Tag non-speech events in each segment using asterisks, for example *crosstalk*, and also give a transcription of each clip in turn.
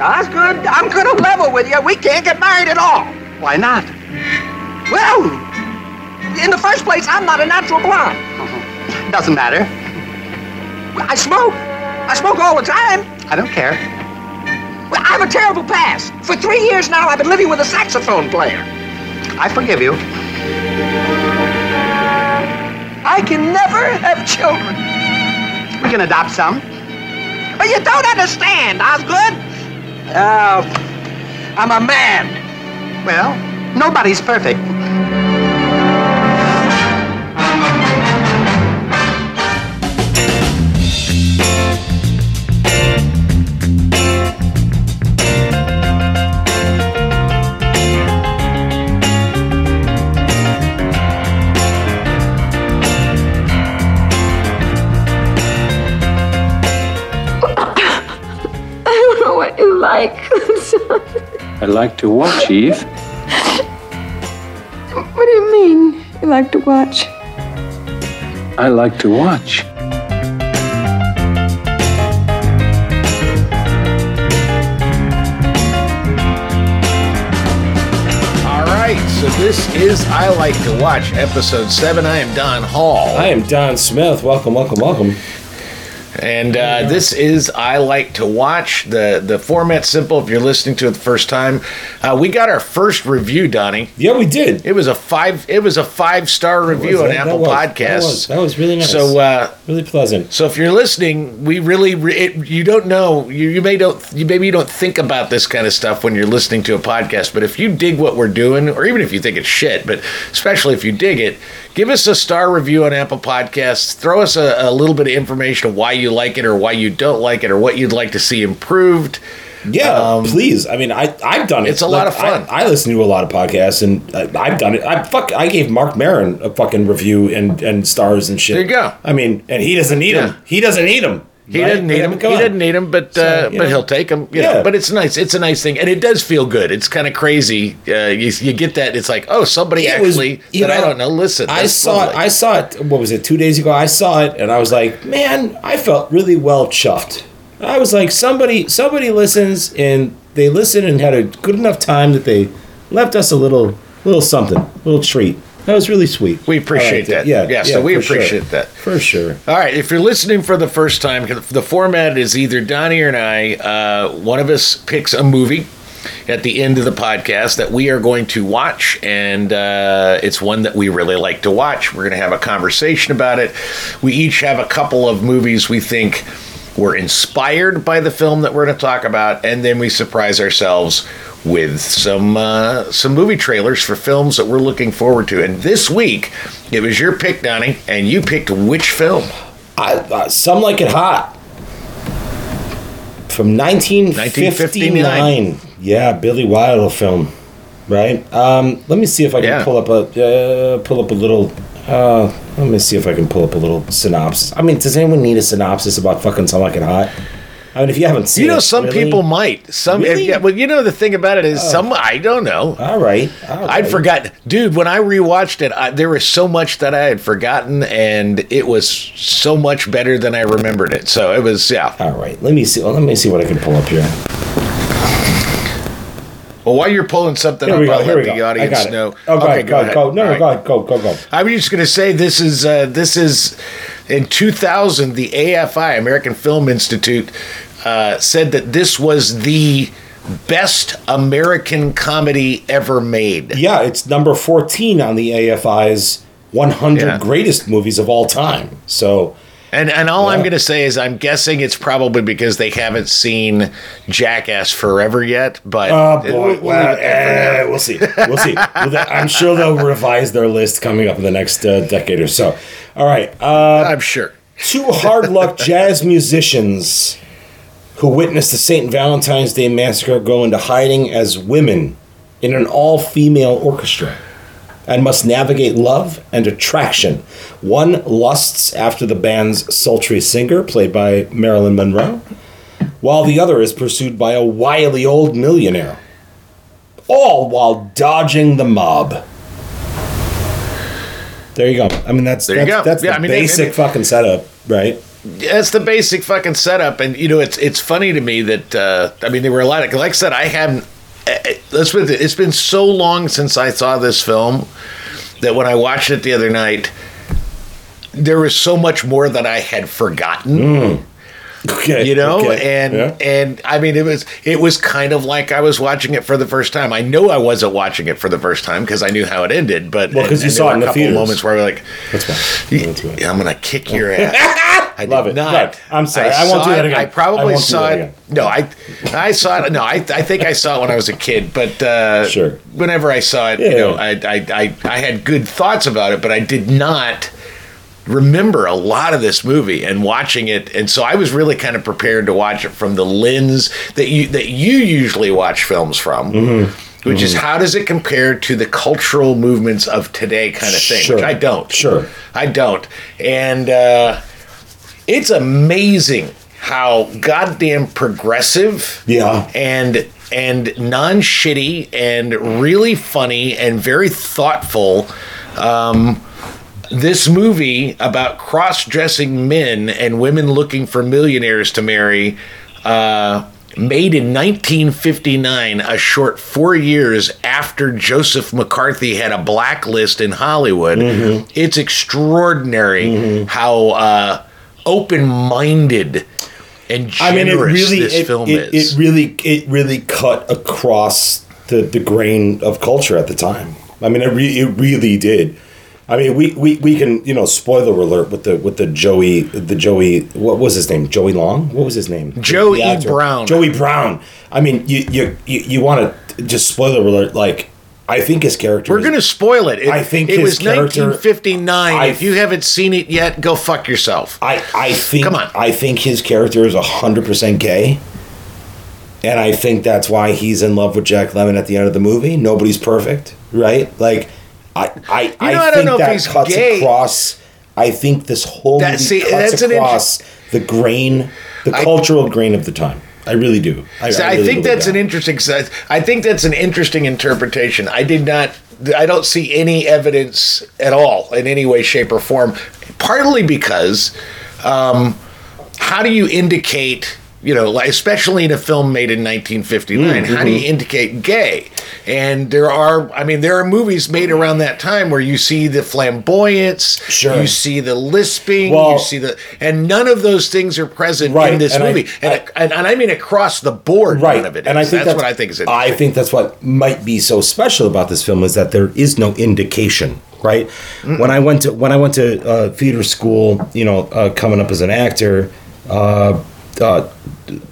Osgood, I'm gonna level with you. We can't get married at all. Why not? Well, in the first place, I'm not a natural blonde. *laughs* Doesn't matter. I smoke. I smoke all the time. I don't care. Well, I have a terrible past. For three years now, I've been living with a saxophone player. I forgive you. I can never have children. We can adopt some. But you don't understand, Osgood. Uh, I'm a man. Well, nobody's perfect. I like to watch, Eve. what do you mean you like to watch? I like to watch. All right, so this is I Like to Watch, episode seven. I am Don Hall. I am Don Smith. Welcome, welcome, welcome. And uh, this is I Like to Watch. The the format's simple if you're listening to it the first time. Uh, we got our first review, Donnie. Yeah, we did. It was a five it was a five star review on that- that Apple was- Podcasts. That was, that was really nice. So uh, really pleasant. So if you're listening, we really re- it, you don't know you, you may don't you maybe you don't think about this kind of stuff when you're listening to a podcast. But if you dig what we're doing, or even if you think it's shit, but especially if you dig it, give us a star review on Apple Podcasts. Throw us a, a little bit of information of why you like it or why you don't like it or what you'd like to see improved. Yeah, please. I mean, I I've done it. Um, it's a lot of fun. I, I listen to a lot of podcasts, and I, I've done it. I fuck. I gave Marc Maron a fucking review and and stars and shit. There you go. I mean, and he doesn't need Yeah. them. He doesn't need them. He doesn't need him. He doesn't need him, but So, uh, but know. he'll take him. You Yeah. know, but it's nice. It's a nice thing, and it does feel good. It's kind of crazy. Uh, you, you get that. It's like, oh, somebody It was- actually you that I don't know. Listen, I saw lovely. it. I saw it. What was it? Two days ago. I saw it, and I was like, man, I felt really well chuffed. I was like, somebody, somebody listens, and they listened and had a good enough time that they left us a little, little something, a little treat. That was really sweet. We appreciate liked that. Yeah, Yeah, so we for sure. appreciate that. for sure. All right, if you're listening for the first time, the format is either Donnie or I. Uh, one of us picks a movie at the end of the podcast that we are going to watch, and uh, it's one that we really like to watch. We're going to have a conversation about it. We each have a couple of movies we think were inspired by the film that we're going to talk about, and then we surprise ourselves with some uh, some movie trailers for films that we're looking forward to. And this week, it was your pick, Donnie, and you picked which film? I, uh, some like it hot. From 1959. Yeah, Billy Wilder film, right? Um, let me see if I can Yeah. pull up a uh, pull up a little. Uh, let me see if I can pull up a little synopsis. I mean, does anyone need a synopsis about fucking some like it hot? I mean, if you haven't seen, You know, it, some really? people might. Some, Really? yeah. Well, you know, the thing about it is, oh. some I don't know. All right, all I'd right. forgotten, dude. When I rewatched it, I, there was so much that I had forgotten, and it was so much better than I remembered it. So it was, yeah. All right, let me see. Well, let me see what I can pull up here. Well, while you're pulling something Here up, go. I'll let the go. Audience know. Oh, go okay, ahead, go, ahead. go. No, All no, right. go ahead, go, go, go. I was just going to say this is uh, this is in 2000 the AFI American Film Institute uh, said that this was the best American comedy ever made. Yeah, it's number 14 on the AFI's 100 Yeah. greatest movies of all time. So, And and all I'm going to say is I'm guessing it's probably because they haven't seen Jackass Forever yet. But oh boy, we'll leave well, it there for now. eh, we'll see. We'll see. I'm sure they'll revise their list coming up in the next uh, decade or so. All right. Uh, I'm sure. two hard luck *laughs* jazz musicians who witnessed the St. Valentine's Day Massacre go into hiding as women in an all female orchestra and must navigate love and attraction. One lusts after the band's sultry singer, played by Marilyn Monroe, while the other is pursued by a wily old millionaire. All while dodging the mob. There you go. I mean, that's There you that's, go. that's Yeah, the I mean, basic it- fucking setup, right? that's the basic fucking setup, and you know it's it's funny to me that uh, I mean there were a lot of like I said I hadn't. Let's put it. It's been so long since I saw this film that when I watched it the other night, there was so much more that I had forgotten. Hmm. *laughs* Okay. You know, okay, and yeah. and I mean it was it was kind of like I was watching it for the first time. I know I wasn't watching it for the first time because I knew how it ended, but well, because you saw it in a couple theaters. moments where we're like, That's fine. That's fine. yeah, I'm gonna kick your *laughs* ass. I Love it. Not. Right. I'm sorry. I won't do that again. I probably I saw it. No, I, I saw it. No, I, I think I saw it when I was a kid. But uh, Sure. whenever I saw it, you Yeah. know, I, I, I, I had good thoughts about it, but I did not remember a lot of this movie and watching it and so I was really kind of prepared to watch it from the lens that you that you usually watch films from Mm-hmm. which is how does it compare to the cultural movements of today kind of thing Sure. which I don't Sure. I don't and uh it's amazing how goddamn progressive Yeah. and and non-shitty and really funny and very thoughtful um this movie about cross-dressing men and women looking for millionaires to marry uh made in 1959 a short 4 years after Joseph McCarthy had a blacklist in Hollywood it's extraordinary how uh open-minded and generous I mean, it really, this it, film it, is it really, it really cut across the, the grain of culture at the time. I mean, it, re- it really did. I mean, we, we, we can you know spoiler alert with the with the Joey the Joey what was his name Joey Long what was his name Joey. Brown. Joey Brown I mean you you you, you want to just spoiler alert like I think his character We're is- going to spoil it. it. I think it was 1959. I- if you haven't seen it yet, go fuck yourself. I, I think Come on. I think his character is hundred percent gay. And I think that's why he's in love with Jack Lemmon at the end of the movie. Nobody's perfect, right? Like I I, know, I I don't think know if that he's cuts gay. across I think this whole That- movie see, cuts an inter- across the grain, the I- cultural grain of the time. I really do. I, So I, really think that's that. an interesting. I think that's an interesting interpretation. I did not. I don't see any evidence at all in any way, shape, or form. Partly because, um, how do you indicate? You know, especially in a film made in 1959, how do Mm-hmm. you indicate gay? And there are, I mean, there are movies made around that time where you see the flamboyance, Sure. you see the lisping, Well- you see the, and none of those things are present Right, in this and I- movie. and, I- and, and I mean across the board, right none of it is. and i think that's, what i think is it i think that's what might be so special about this film is that there is no indication right when i went to when i went to uh, theater school you know uh, coming up as an actor uh, uh,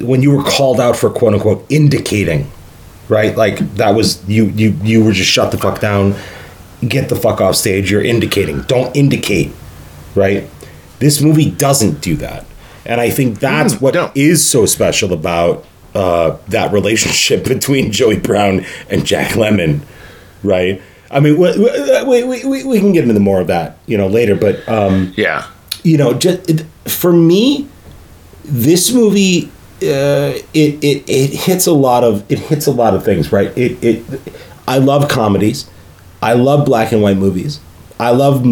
when you were called out for quote unquote indicating right like that was you you you were just shut the fuck down get the fuck off stage you're indicating don't indicate right this movie doesn't do that and i think that's Mm, what no. is so special about uh, that relationship *laughs* between Joey Brown and Jack Lemmon, right? I mean, we, we, we, we, we can get into more of that, you know, later. But um, yeah you know, just for me, this movie uh, it, it it hits a lot of it hits a lot of things, right? It it I love comedies, I love black and white movies, I love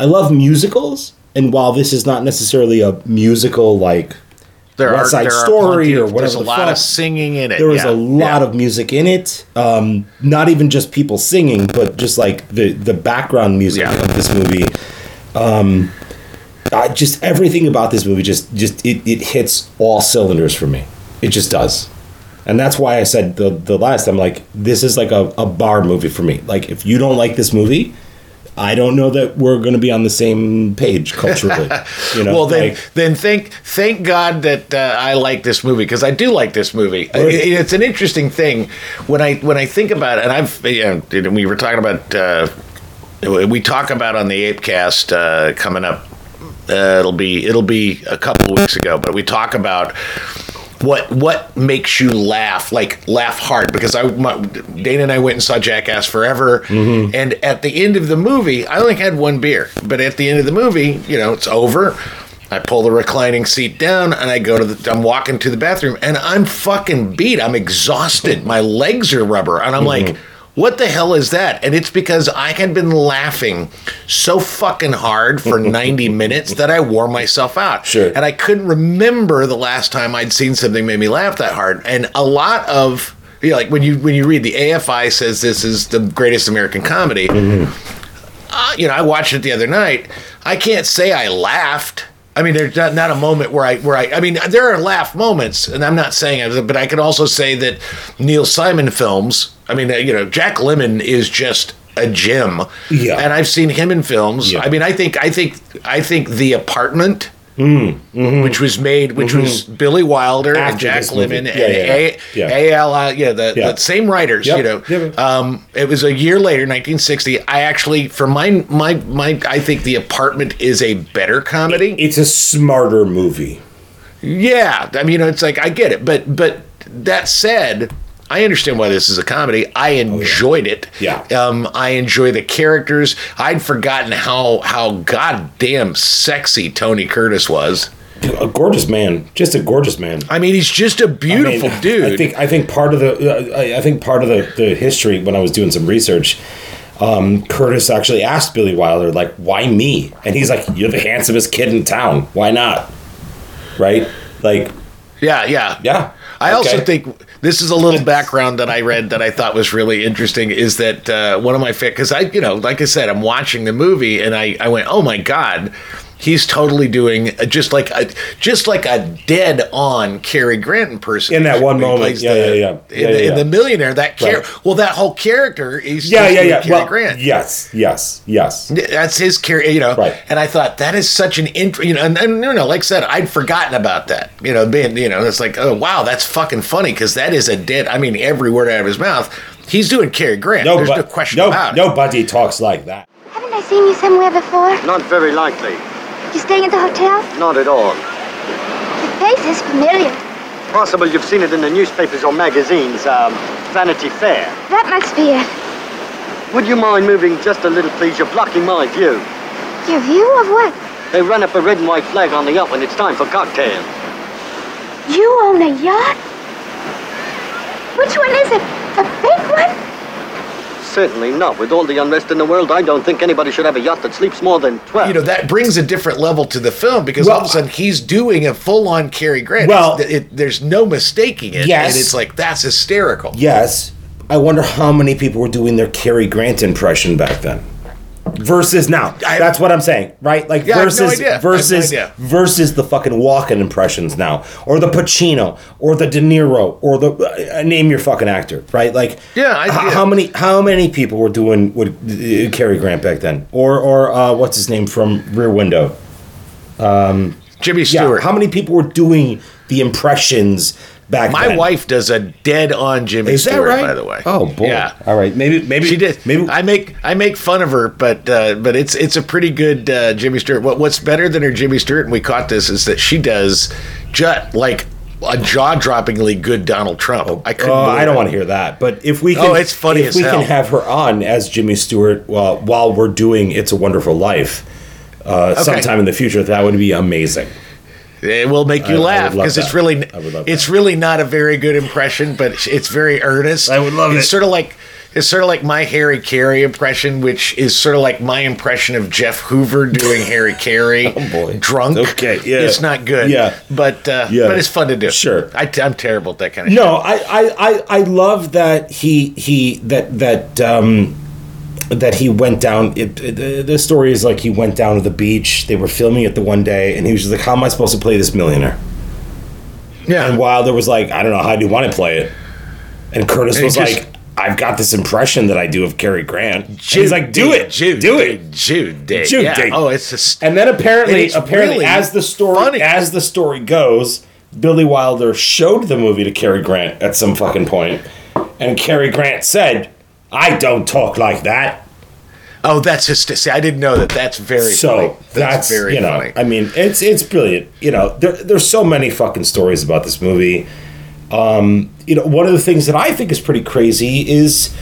I love musicals, and while this is not necessarily a musical like there West are Side are Story plenty or whatever there's a the lot fuck. of singing in it there was yeah, a lot yeah. of music in it. Um, not even just people singing, but just like the the background music Yeah. of this movie. Um, I just everything about this movie just just it, it hits all cylinders for me. It just does. And that's why I said the the last time, like, this is like a, a bar movie for me. Like, if you don't like this movie, I don't know that we're going to be on the same page culturally. *laughs* You know, well then, like, then thank thank God that uh, I like this movie because I do like this movie. Right. It- it's an interesting thing when I when I think about it, and I've you know, we were talking about uh, we talk about on the Apecast uh, coming up. Uh, it'll be it'll be a couple of weeks ago, but we talk about what what makes you laugh like laugh hard because I my, Dana and I went and saw Jackass Forever and at the end of the movie I only had one beer but at the end of the movie you know it's over. I pull the reclining seat down and I go to the I'm walking to the bathroom and I'm fucking beat. I'm exhausted. My legs are rubber and I'm like what the hell is that? And it's because I had been laughing so fucking hard for *laughs* 90 minutes that I wore myself out. Sure. And I couldn't remember the last time I'd seen something made me laugh that hard. And a lot of you know, like when you when you read the AFI says this is the greatest American comedy. Uh, you know, I watched it the other night. I can't say I laughed. I mean, there's not, not a moment where I where I. I mean, there are laugh moments, and I'm not saying it, but I can also say that Neil Simon films. I mean, you know, Jack Lemmon is just a gem. Yeah. and I've seen him in films. Yeah. I mean, I think I think I think The Apartment. Which was made, which was Billy Wilder and Mm, mm-hmm. After Jack this. Lemmon Yeah, and A- yeah. A.L. yeah, the, Yeah. the same writers, Yep. you know. Yep. Um, it was a year later, 1960. I actually, for my my my, I think The Apartment is a better comedy. It's a smarter movie. Yeah, I mean, it's like I get it, but but that said, I understand why this is a comedy. I enjoyed it. Oh, Yeah. Um, I enjoy the characters. I'd forgotten how how goddamn sexy Tony Curtis was. A gorgeous man, just a gorgeous man. I mean, he's just a beautiful I mean, *laughs* dude. I think I think part of the uh, I- I think part of the, the history when I was doing some research, um, Curtis actually asked Billy Wilder like, "Why me?" And he's like, "You're the handsomest kid in town. Why not?" Right? Like, yeah, yeah, yeah. I also think this is a little background that I read that I thought was really interesting. Is that uh, one of my because I you know like I said I'm watching the movie and I I went oh my god he's totally doing uh, just like a just like a dead on Cary Grant impersonation In that one moment. Yeah, the- yeah, yeah. In, Yeah, the, yeah, in yeah. the millionaire that char- Right. well that whole character is yeah, yeah, yeah. Cary Well, Grant yes, yes, yes. that's his character, you know. Right. And I thought that is such an int, you know, and, and you know, like I said, I'd forgotten about that. You know, being, you know, it's like, oh wow, that's fucking funny because that is a dead. I mean, every word out of his mouth, he's doing Cary Grant. No, There's but, no question no, about it. nobody talks like that. Haven't I seen you somewhere before? Not very likely. You staying at the hotel? Not at all. The face is familiar. Possible you've seen it in the newspapers or magazines. Um, Vanity Fair. That must be it. Would you mind moving just a little, please? You're blocking my view. Your view of what? They run up a red and white flag on the yacht when it's time for cocktails. You own a yacht? Which one is it? The big one? Certainly not. With all the unrest in the world, I don't think anybody should have a yacht that sleeps more than 12. You know that brings a different level to the film because all of a sudden he's doing a full-on Cary Grant. Well- It's- it, there's no mistaking it. Yes. and it's like that's hysterical. Yes. I wonder how many people were doing their Cary Grant impression back then. Versus now. I- That's what I'm saying, right? Like Yeah, I have no versus. No versus versus the fucking Walken impressions now, or the Pacino, or the De Niro, or the uh, name your fucking actor, right? Like, Yeah, I- h- yeah. how many how many people were doing what uh, Cary Grant back then, or or uh, what's his name from Rear Window? Jimmy Yeah, Stewart. how many people were doing the impressions back My then? wife does a dead-on Jimmy Is that Stewart, right? by the way. Oh boy. Yeah. All right. Maybe maybe She did. Maybe I make I make fun of her, but uh, but it's it's a pretty good uh, Jimmy Stewart. What what's better than her Jimmy Stewart, and we caught this, is that she does just like a jaw droppingly good Donald Trump. I couldn't. Oh, I don't it. want to hear that. But if we can, Oh, it's funny If we hell. can have her on as Jimmy Stewart while while we're doing "It's a Wonderful Life" uh, sometime in the future, that would be amazing. It will make I- I you laugh because it's really I would love it's that. really not a very good impression, but it's- it's very earnest. I would love it's it. sort of like it's sort of like my Harry Caray impression, which is sort of like my impression of Jeff Hoover doing *laughs* Harry Caray. Oh, boy. drunk. Okay, yeah. it's not good. Yeah. but uh, Yeah. but it's fun to do. Sure. I, am terrible at that kind of. shit. No, I, I, I, I love that he he that that um that he went down. It, it, the- story is like he went down to the beach. They were filming it the one day, and he was just like, "How am I supposed to play this millionaire?" Yeah, And Wilder was like, "I don't know. How do you want to play it?" And Curtis And was just- like, "I've got this impression that I do of Cary Grant." And he's like, "Do it, Jude, do it." Jude, Jude, Jude yeah. Oh, it's just And then apparently, apparently, really as the story funny. as the story goes, Billy Wilder showed the movie to Cary Grant at some fucking point, and Cary Grant said, "I don't talk like that." oh, that's just see, I didn't know that. That's very so funny. that's, very you know, funny. I mean, it's it's brilliant. You know, there, there's so many fucking stories about this movie. Um, you know, one of the things that I think is pretty crazy is,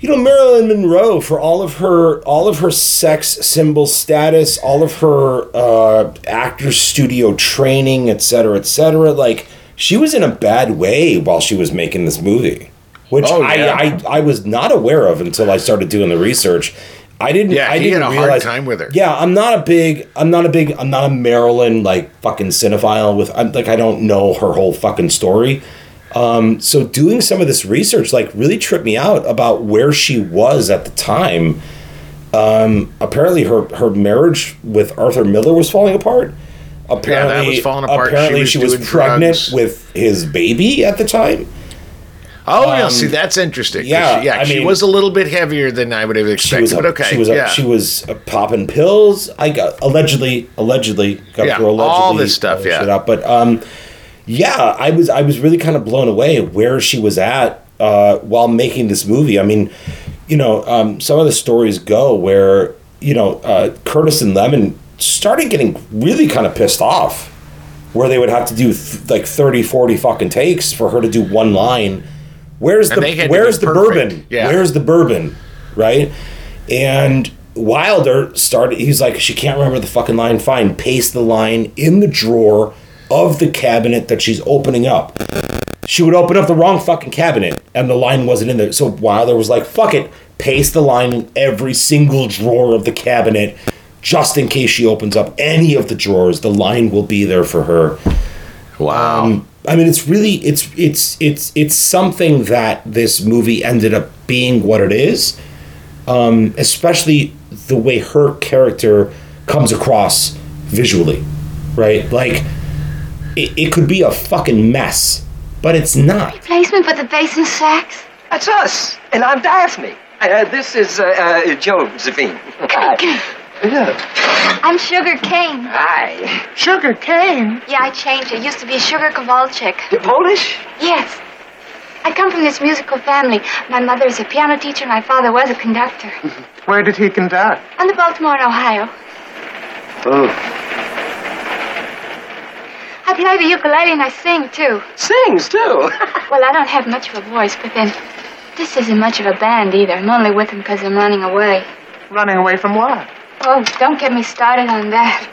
you know, Marilyn Monroe for all of her all of her sex symbol status, all of her uh, actor studio training, et cetera, et cetera. Like she was in a bad way while she was making this movie. Which Oh, I, yeah. I I was not aware of until I started doing the research. I didn't. Yeah, I he didn't had a hard realize, time with her. Yeah, I'm not a big. I'm not a big. I'm not a Marilyn like fucking cinephile. With I'm like I don't know her whole fucking story. Um, so doing some of this research like really tripped me out about where she was at the time. Um, apparently her her marriage with Arthur Miller was falling apart. Apparently, was falling apart. She Apparently, was she was, pregnant drugs. with his baby at the time. Oh, yeah. Um, See, that's interesting. yeah, she, yeah. I she mean- was a little bit heavier than I would have She expected. was, but okay, she was, yeah. she was popping pills. I got allegedly, allegedly got Yeah, through allegedly all this stuff, uh, yeah. Up. But um, yeah, I was I was really kind of blown away where she was at uh, while making this movie. I mean, you know, um, some of the stories go where you know uh, Curtis and Lemmon started getting really kind of pissed off, where they would have to do th- like 30, 40 fucking takes for her to do one line. Where's And the Where's the perfect. bourbon? Yeah. Where's the bourbon? Right? And Wilder started, he's like, she can't remember the fucking line. Fine, paste the line in the drawer of the cabinet that she's opening up. She would open up the wrong fucking cabinet and the line wasn't in there. So Wilder was like, fuck it, paste the line in every single drawer of the cabinet just in case she opens up any of the drawers. The line will be there for her. wow. Um, I mean, it's really it's it's it's it's something that this movie ended up being what it is, um, especially the way her character comes across visually, right? Like, it, it could be a fucking mess, but it's not. Replacement for the bass and sax? That's us, and I'm Daphne. Uh, this is uh, uh, Josephine. *laughs* *laughs* yeah. I'm Sugar Cane. Hi. Sugar cane. Yeah, I changed it. Used to be Sugar Kowalczyk. You're Polish? Yes. I come from this musical family. My mother is a piano teacher. My father was a conductor. *laughs* Where did he conduct? On the Baltimore and Ohio. Oh. I play the ukulele and I sing, too. Sings, too. *laughs* Well, I don't have much of a voice, but then this isn't much of a band either. I'm only with them because I'm running away. Running away from what? Oh, don't get me started on that.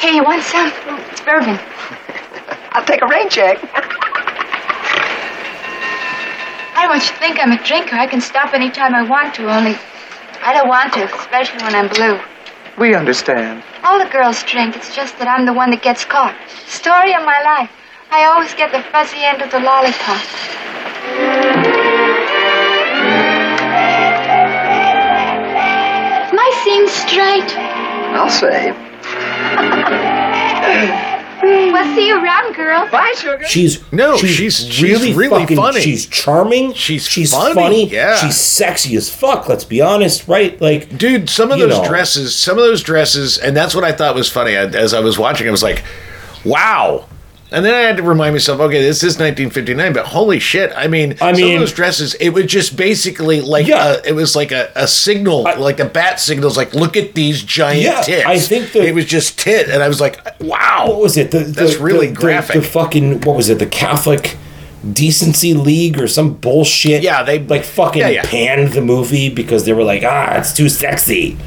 Hey, you want some? It's bourbon. *laughs* I'll take a rain check. I don't want you to think I'm a drinker. I can stop anytime I want to, only I don't want to, especially when I'm blue. We understand. All the girls drink. It's just that I'm the one that gets caught. Story of my life. I always get the fuzzy end of the lollipop. Am I seeing straight? I'll say. *laughs* Well, see you around, girl. Bye, Sugar. She's No, she's- she's really fucking, funny. She's charming. She's she's funny, yeah. She's sexy as fuck. Let's be honest, right? Like, Dude, some of those know. dresses, some of those dresses, and that's what I thought was funny. I, as I was watching, I was like, wow. And then I had to remind myself, okay, this is 1959, but holy shit! I mean, I some mean- of those dresses, it was just basically like, Yeah. a, it was like a, a signal, like a bat signals, like look at these giant Yeah, tits. I think that- it was just tit, and I was like, wow. what was it? The, That's the- really the- the- graphic. The, fucking what was it? The Catholic Decency League or some bullshit. Yeah, they- like fucking yeah, yeah. panned the movie because they were like, ah, it's too sexy.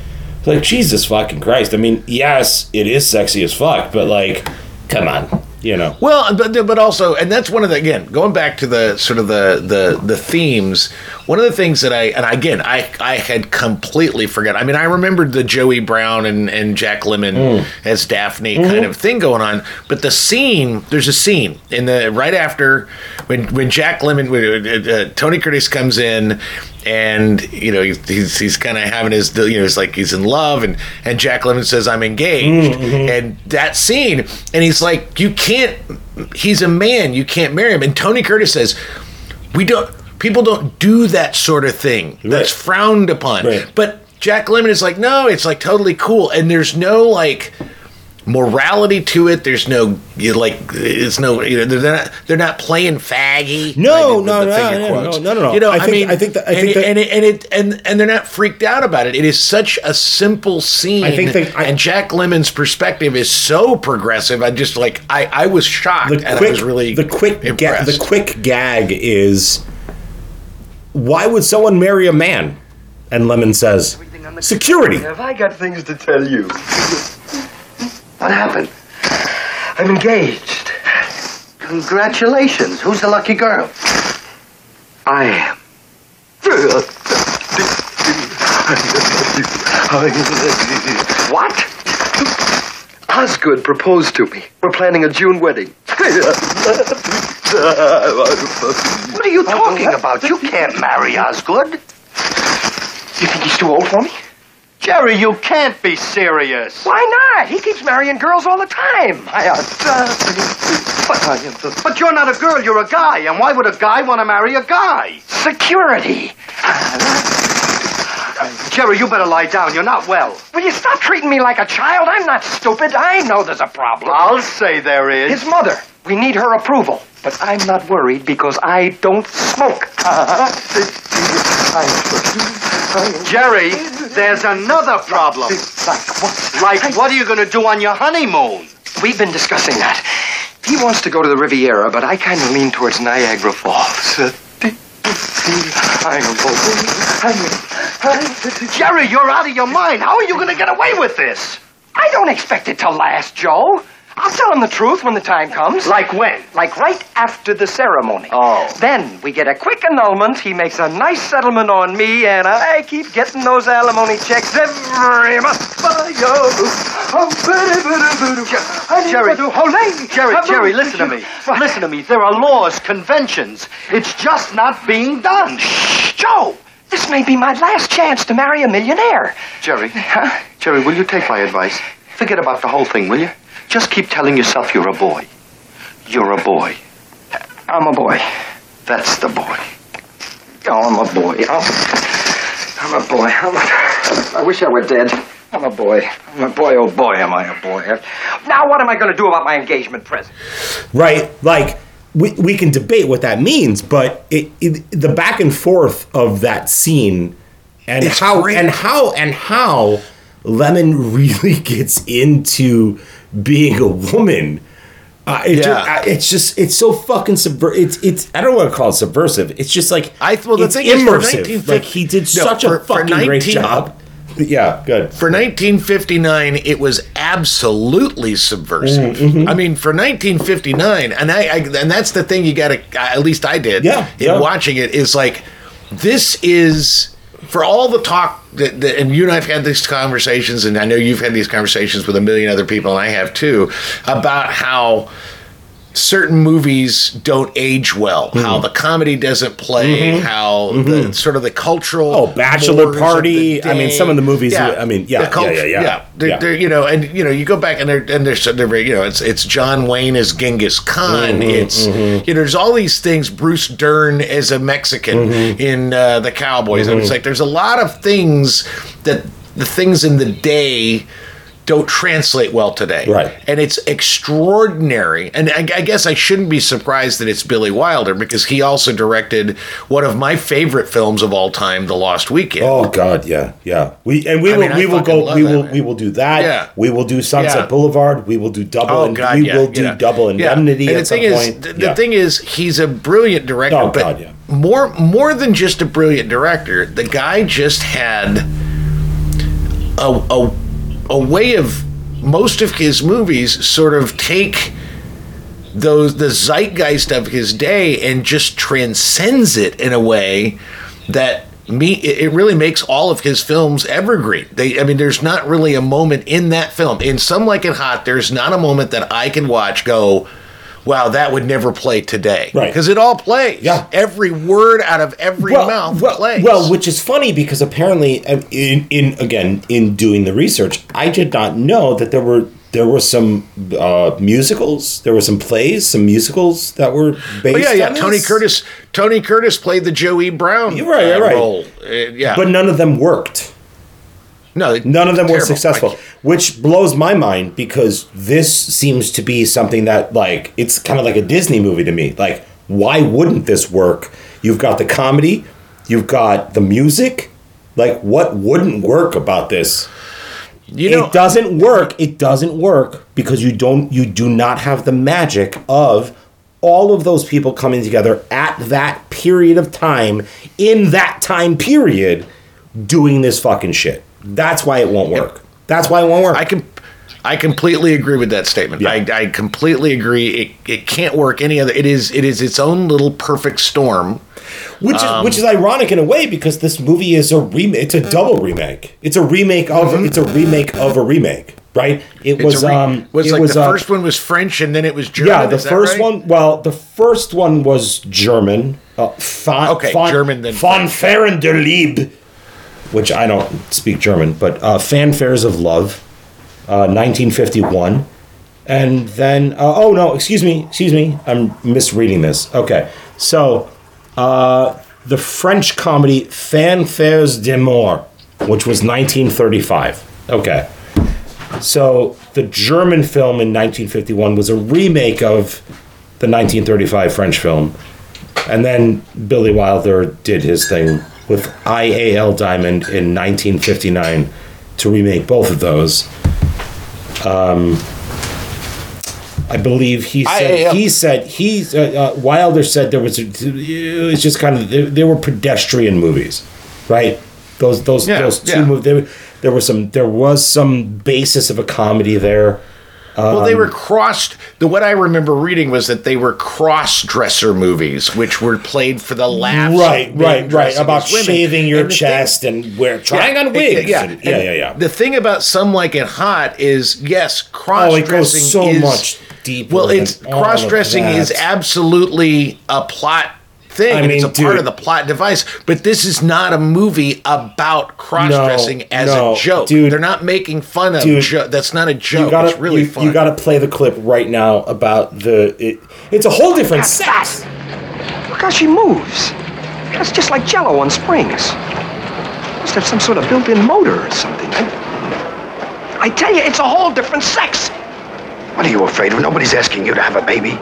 Like Jesus fucking Christ. I mean, yes, it is sexy as fuck, but like, come on, you know. Well, but but also, and that's one of the again going back to the sort of the the the themes. One of the things that I and again I I had completely forgot. I mean, I remembered the Joey Brown and and Jack Lemmon as Daphne kind of thing going on, but the scene there's a scene in the right after when when Jack Lemmon when, uh, uh, Tony Curtis comes in. And you know he's he's, he's kind of having his you know it's like he's in love and and Jack Lemmon says I'm engaged. Mm-hmm, mm-hmm. And that scene and he's like you can't he's a man you can't marry him. And Tony Curtis says we don't people don't do that sort of thing that's frowned upon. Right. but Jack Lemmon is like no it's like totally cool. And there's no like morality to it there's no you like it's no you know they're not they're not playing faggy No, like, no, with the no, no, quotes. no, no, no. you know I I, think- mean I think that- I and, think that- and it, and it and and they're not freaked out about it it is such a simple scene I think that I- and Jack Lemmon's perspective is so progressive I just like I I was shocked the and quick, I was really the quick, ga- the quick gag is, why would someone marry a man? And Lemmon says, security. Have I got things to tell you? What happened? I'm engaged. Congratulations. Who's the lucky girl? I am. What? Osgood proposed to me. We're planning a June wedding. What are you talking about? You can't marry Osgood. You think he's too old for me? Jerry, you can't be serious. Why not? He keeps marrying girls all the time. I, uh, But, but you're not a girl, you're a guy. And why would a guy want to marry a guy? security. Jerry, you better lie down. You're not well. Will you stop treating me like a child? I'm not stupid. I know there's a problem. I'll say there is. His mother. We need her approval. But I'm not worried because I don't smoke. Jerry, there's another problem. Like, what Like what are you going to do on your honeymoon? We've been discussing that. He wants to go to the Riviera, but I kind of lean towards Niagara Falls. Jerry, you're out of your mind. How are you going to get away with this? I don't expect it to last, Joe. I'll tell him the truth when the time comes. Like when? Like right after the ceremony. Oh. Then we get a quick annulment. He makes a nice settlement on me, and I keep getting those alimony checks every month. Jerry, Jerry, Jerry, listen to me. Listen to me. There are laws, conventions. It's just not being done. Shh, Joe, this may be my last chance to marry a millionaire. Jerry, Jerry, will you take my advice? Forget about the whole thing, will you? Just keep telling yourself you're a boy. You're a boy. I'm a boy. That's the boy. Oh, I'm a boy. I'm, I'm a boy. I'm a, I wish I were dead. I'm a boy. I'm a boy. Oh boy, am I a boy. Now, what am I going to do about my engagement present? right? Like we, we can debate what that means, but it, it the back and forth of that scene and It's how great. and how and how Lemmon *laughs* really gets into being a woman. Uh, it Yeah. just, uh, it's just it's so fucking subver. It's it's I don't want to call it subversive. It's just like I- well, the it's thing is, immersive. 1950 like he did No, such for- a fucking great job. Yeah, good. For 1959, it was absolutely subversive. Mm-hmm. I mean, for 1959, and I, I and that's the thing you got to. At least I did. Yeah, In yeah. watching it, is like this is for all the talk that, that, and you and I've had these conversations, and I know you've had these conversations with a million other people, and I have too, about how certain movies don't age well, how Mm-hmm. the comedy doesn't play, how the sort of the cultural Oh, Bachelor Party. I mean, some of the movies, Yeah. I mean, yeah, culture, yeah, yeah, yeah. They're, Yeah. they're, you know, and you know, you go back and they're and they're, they're you know, it's it's John Wayne as Genghis Khan. Mm-hmm, it's you know, there's all these things. Bruce Dern as a Mexican Mm-hmm. in uh, the Cowboys. And it's like there's a lot of things that the things in the day don't translate well today. Right. And it's extraordinary. And I, I guess I shouldn't be surprised that it's Billy Wilder because he also directed one of my favorite films of all time, The Lost Weekend. Oh God, yeah, yeah. We and we I will mean, I we will go we will man. we will do that. Yeah. We will do Sunset Yeah. Boulevard. We will do double. Oh and God! we yeah, will do yeah. double indemnity And at the some thing is, point. the, thing is, he's a brilliant director. Oh, but God, yeah. more more than just a brilliant director, the guy just had a a, a way of most of his movies sort of take those the zeitgeist of his day and just transcends it in a way that me it really makes all of his films evergreen. They i mean there's not really a moment in that film. In some like it hot there's not a moment that i can watch go wow that would never play today Right. because it all plays Yeah. every word out of every mouth well, plays well, which is funny because apparently, uh, in, in again in doing the research, I did not know that there were there were some uh, musicals, there were some plays, some musicals that were based. Oh, yeah, yeah. on Tony this. Curtis. Tony Curtis played the Joey Brown You're right, uh, right. role. Uh, yeah, but none of them worked. No, None of them were successful, Like, which blows my mind because this seems to be something that like it's kind of like a Disney movie to me. Like, why wouldn't this work? You've got the comedy, you've got the music. Like, what wouldn't work about this? you know, it doesn't work. It doesn't work because you don't. You do not have the magic of all of those people coming together at that period of time in that time period doing this fucking shit. That's why it won't work. That's why it won't work. I can I completely agree with that statement. I, I completely agree. It, it can't work any other. It is it is its own little perfect storm. Which is Um, which is ironic in a way because this movie is a remake. It's a double remake. It's a remake of it's a remake of a remake, right? It Mm-hmm. Was re- um was it like was the uh, first one was French and then it was German. yeah, the first right? one. Well, the first one was German. Uh, von, Okay, von, German then Fanfaren der Liebe, which I don't speak German, but uh, Fanfares of Love, uh, 1951, and then uh, oh no, excuse me, excuse me, I'm misreading this. Okay, so uh, the French comedy Fanfares d'Amour, which was 1935. Okay. So the German film in 1951 was a remake of the 1935 French film. And then Billy Wilder did his thing with IAL Diamond in 1959 to remake both of those. Um, I believe he said IAL. he said he uh, uh, Wilder said there was a, it was just kind of they, they were pedestrian movies, right? Those those Yeah, those two yeah. movies. There, there was some there was some basis of a comedy there. Well, they Um, were crossed. The what I remember reading was that they were cross-dresser movies, which were played for the laughs. right, right, right. About shaving your And the thing- chest and wear trying on wigs. Yeah, and- yeah, yeah, yeah. The thing about some like it hot is yes, cross Oh, it dressing goes so is, much deeper. Well, it's than all of cross dressing is absolutely a plot thing. I and mean, it's a part of the plot device. But this is not a movie about cross dressing No, as no, a joke. dude. They're not making fun of Dude, jo- That's not a joke. You gotta, it's really you, fun. You got to play the clip right now about the. It, it's a whole different sex. Look how she moves. That's just like jello on springs. Must have some sort of built-in motor or something. I, I tell you, it's a whole different sex. What are you afraid of? Nobody's asking you to have a baby.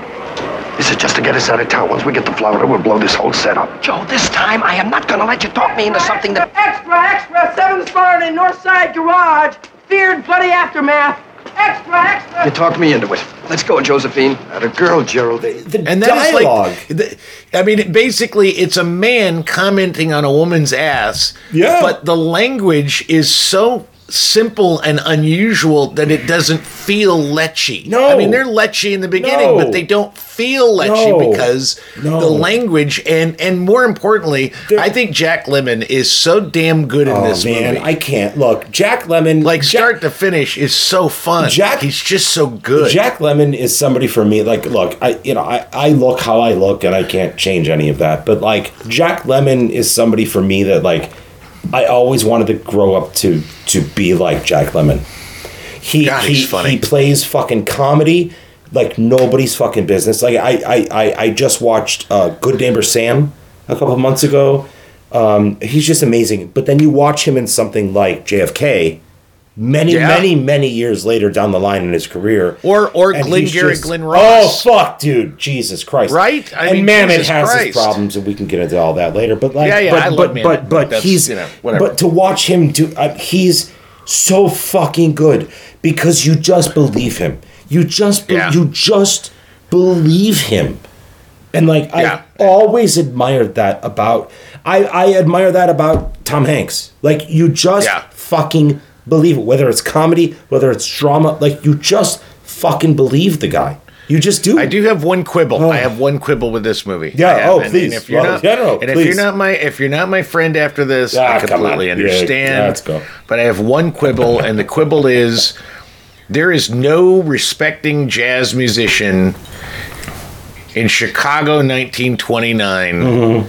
This is just to get us out of town. Once we get to Florida, we'll blow this whole setup. Joe, this time I am not gonna let you talk me into something that. Extra, extra, seventh floor in North Side Garage. Feared bloody aftermath. Extra, extra. You talked me into it. Let's go, Josephine. At a girl, Gerald. and that is like, th- I mean, basically, it's a man commenting on a woman's ass. Yeah. But the language is so simple and unusual that it doesn't feel lechy. No. I mean, they're lechy in the beginning, No. but they don't feel lechy No. because No. the language and and more importantly, I think Jack Lemmon is so damn good in Oh this man, movie. I can't look. Jack Lemmon, like start to finish is so fun. Jack- he's just so good. Jack Lemmon is somebody for me. Like, look, I you know I, I look how I look, and I can't change any of that. But like, Jack Lemmon is somebody for me that like I always wanted to grow up to to be like Jack Lemmon. He God, he, he plays fucking comedy like nobody's fucking business. Like I I I, I just watched uh, Good Neighbor Sam a couple months ago. Um, he's just amazing. But then you watch him in something like JFK. Many, Yeah. many, many years later down the line in his career, Or or and Glengarry, just- Glenn Oh fuck, dude! Jesus Christ! Right? I and mean, Mamet Jesus has Christ. his problems, and we can get into all that later. But like, Yeah, yeah, but I but Mamet, but, but but he's you know, whatever. but to watch him do, uh, he's so fucking good because you just believe him. You just be- Yeah. you just believe him. And like Yeah. I always admired that about I I admire that about Tom Hanks. Like you just Yeah. fucking believe it whether it's comedy, whether it's drama, like you just fucking believe the guy. You just do. I do have one quibble. I have one quibble with this movie. Yeah, have. oh, And- please. And if you're Well, not, yeah, no, and if you're not my, if you're not my friend after this, Ah, I completely on. Yeah, understand. let's go. But I have one quibble, and the quibble is there is no respecting jazz musician in Chicago, 1929, Mm-hmm.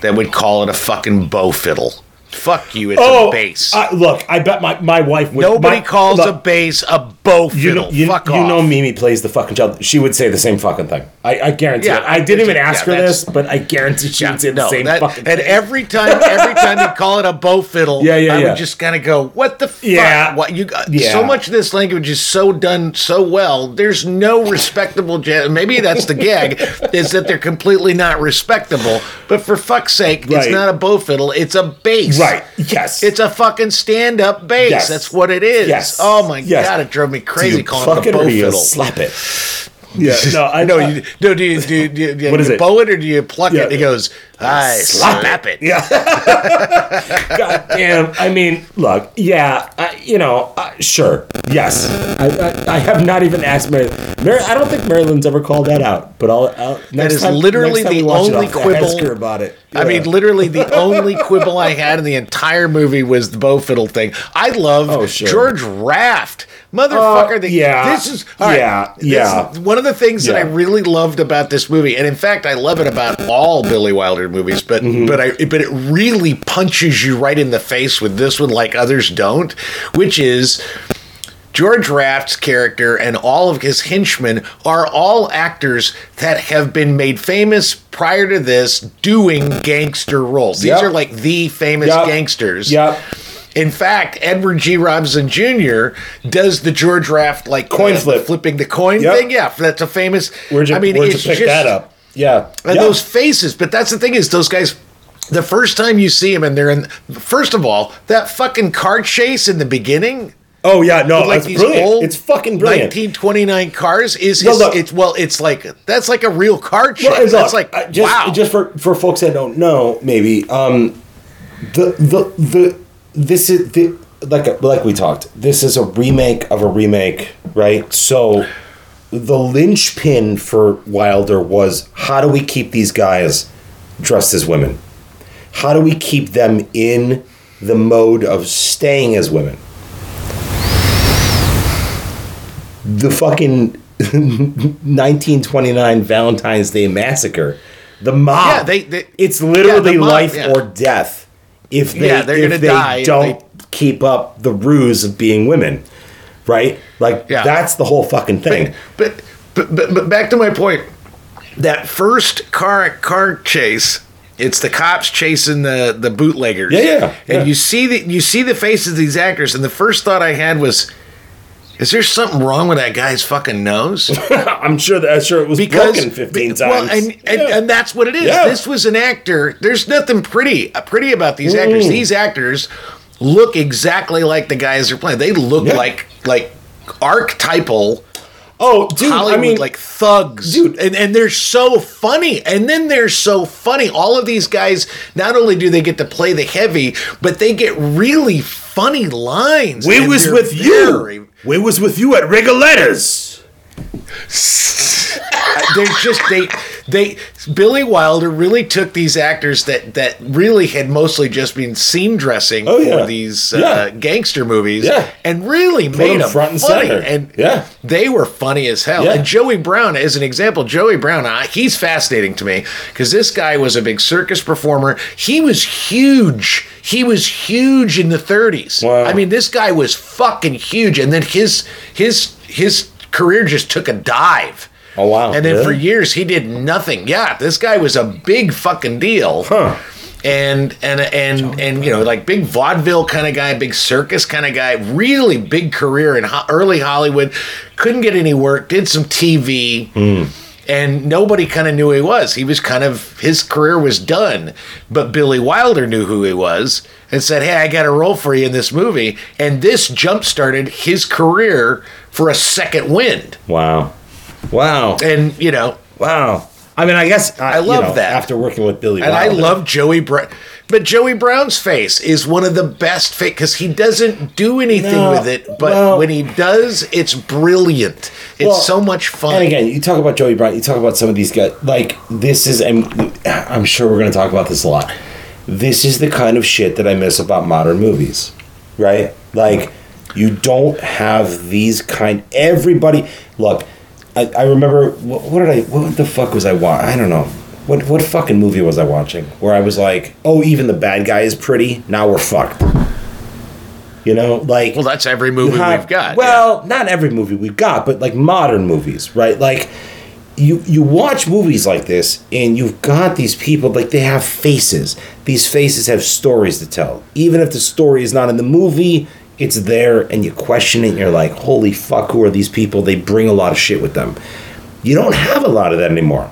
that would call it a fucking bow fiddle. Fuck you, it's oh, a bass. I- look, I bet my, my wife would. Nobody my- calls look, a bass a bow fiddle. You know, you, Fuck you off. know, Mimi plays the fucking child. She would say the same fucking thing. I, I guarantee Yeah, it. I didn't even yeah, ask her that's- this, but I guarantee she would say the no, same that- fucking and thing. every time, every *laughs* time you call it a bow fiddle, Yeah, yeah, I yeah. would just kind of go, "What the fuck? Yeah. What you got? Yeah. So much of this language is so done so well. There's no respectable jazz. Maybe that's the gag, *laughs* is that they're completely not respectable. But for fuck's sake, it's not a bow fiddle. It's a bass. Right. Yes. It's a fucking stand-up bass. Yes. That's what it is. Yes. Oh my Yes. god, it drove me Do crazy you calling it a bow or do you fiddle. slap it? *laughs* Yeah, no, I *laughs* know. You, no, do you do you, do you, do you What is it? bow it or do you pluck Yeah. it? He goes, I Slap slap, it. Yeah. *laughs* God damn. I mean, look, yeah, I, you know, uh, sure, yes. I, I, I have not even asked Mary. Mary. I don't think Marilyn's ever called that out, but I'll. I'll next That is time- literally next time the we it, only I'll quibble. Her about it. I mean, literally the only quibble I had in the entire movie was the bow fiddle thing. I love Oh, sure. George Raft. Motherfucker, Uh, yeah. this is all right, Yeah, this yeah. is one of the things that I really loved about this movie, and in fact, I love it about all Billy Wilder movies. But Mm-hmm. but I but it really punches you right in the face with this one, like others don't, which is George Raft's character and all of his henchmen are all actors that have been made famous prior to this doing gangster roles. These Yep. are like the famous Yep. gangsters. Yep. In fact, Edward G. Robinson Jr. does the George Raft like Coin uh, flip. flipping the coin Yep. thing. Yeah, that's a famous. Where'd you, I mean, where'd it's you pick just, that up? Yeah. and Yeah. those faces. But that's the thing is, those guys. The first time you see them, and they're in. First of all, that fucking car chase in the beginning. Oh yeah, no, like these brilliant. old it's fucking brilliant. 1929 cars is look- it's well it's like that's like a real car chase. That's like just, wow. Just for for folks that don't know, maybe um, the the the this is the like like we talked. This is a remake of a remake, right? So the linchpin for Wilder was how do we keep these guys dressed as women? How do we keep them in the mode of staying as women? The fucking *laughs* 1929 Valentine's Day massacre. The mob. Yeah, they- they- it's yeah, literally the mob, life yeah. or death if they Yeah, they're if gonna they die don't keep up the ruse of being women, right? Like Yeah. that's the whole fucking thing. but, but but but back to my point. That first car car chase, it's the cops chasing the the bootleggers. Yeah, yeah, And you see the you see the faces of these actors, and the first thought I had was, is there something wrong with that guy's fucking nose? *laughs* I'm sure that I'm sure it was broken 15 times. Well, and, and, Yeah. and that's what it is. Yeah. This was an actor. There's nothing pretty uh, pretty about these actors. Mm. These actors look exactly like the guys they're playing. They look Yeah. like like archetypal oh, dude, Hollywood I mean, like thugs, dude. and and they're so funny. And then they're so funny. All of these guys, not only do they get to play the heavy, but they get really funny lines. we was with you. We was with you at Rigolettas. *laughs* Uh, they're just they they Billy Wilder really took these actors that that really had mostly just been scene dressing Oh, yeah. for these uh, gangster movies Yeah. and really made them them front and funny center. and Yeah. they were funny as hell Yeah. and Joey Brown as an example Joey Brown I, he's fascinating to me because this guy was a big circus performer he was huge he was huge in the 30s Wow. I mean this guy was fucking huge and then his his his career just took a dive Oh wow. and then Really? for years he did nothing. Yeah, this guy was a big fucking deal. Huh. And and and and you know, like big vaudeville kind of guy, big circus kind of guy, really big career in ho- early Hollywood. Couldn't get any work. Did some TV. Hmm. And nobody kind of knew who he was. He was kind of his career was done. But Billy Wilder knew who he was and said, "Hey, I got a role for you in this movie." And this jump started his career for a second wind. Wow. Wow. And you know, Wow. I mean, I guess I, love you know, that. after working with Billy. And I love Joey Brown. But Joey Brown's face is one of the best face because he doesn't do anything No, with it, but well- when he does, it's brilliant. It's Well, so much fun. And again, you talk about Joey Brown. You talk about some of these guys. Like this is, and I'm sure we're going to talk about this a lot. This is the kind of shit that I miss about modern movies, right? Like you don't have these kind. Everybody, look. I, I remember what, what did I? What the fuck was I watching? I don't know. What what fucking movie was I watching? Where I was like, oh, even the bad guy is pretty. Now we're fucked. You know, like well, that's every movie have- we've got. Well, not every movie we've got, but like modern movies, right? Like you you watch movies like this and you've got these people like they have faces. These faces have stories to tell. Even if the story is not in the movie, it's there and you question it and you're like, "Holy fuck, who are these people? They bring a lot of shit with them." You don't have a lot of that anymore.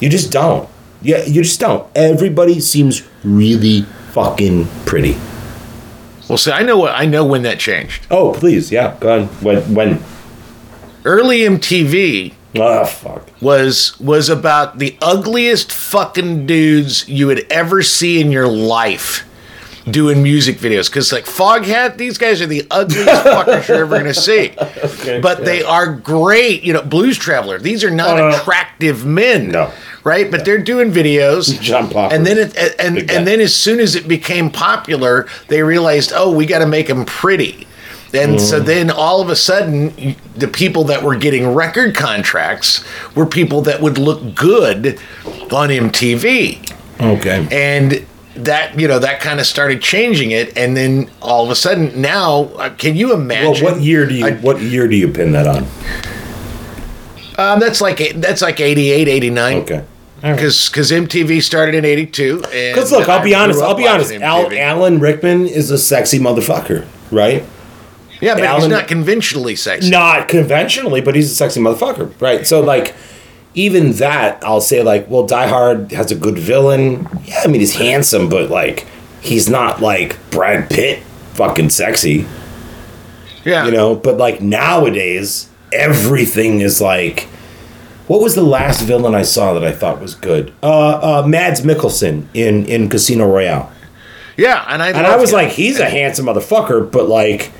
You just don't. Yeah, you just don't. Everybody seems really fucking pretty. well, see, I know what I know when that changed. Oh, please, yeah, go on. When when Early MTV Oh ah, fuck. was was about the ugliest fucking dudes you would ever see in your life doing music videos because like foghat these guys are the ugliest *laughs* fuckers you're ever gonna see okay, but they are great you know blues traveler these are not Uh, attractive men no. right but they're doing videos *laughs* John Popper. and then it and, and, and then as soon as it became popular they realized oh we got to make them pretty and so Mm. then all of a sudden, the people that were getting record contracts were people that would look good on MTV. Okay. And that, you know, that kind of started changing it. And then all of a sudden, now, uh, can you Well, imagine? what year do you what year do you pin that on? Um, that's like that's like 88, 89. Okay. Because because MTV started in 82. Because look, I'll be honest. I'll be honest. Al, Alan Rickman is a sexy motherfucker, right? yeah, but he's not conventionally sexy. Not conventionally, but he's a sexy motherfucker, right? So like, even that, I'll say like, well, Die Hard has a good villain. Yeah, I mean he's handsome, but like, he's not like Brad Pitt, fucking sexy. Yeah. You know, but like nowadays, everything is like. What was the last villain I saw that I thought was good? Uh, uh, Mads Mikkelsen in in Casino Royale. Yeah, and I And I was him. like, he's a handsome motherfucker, but like,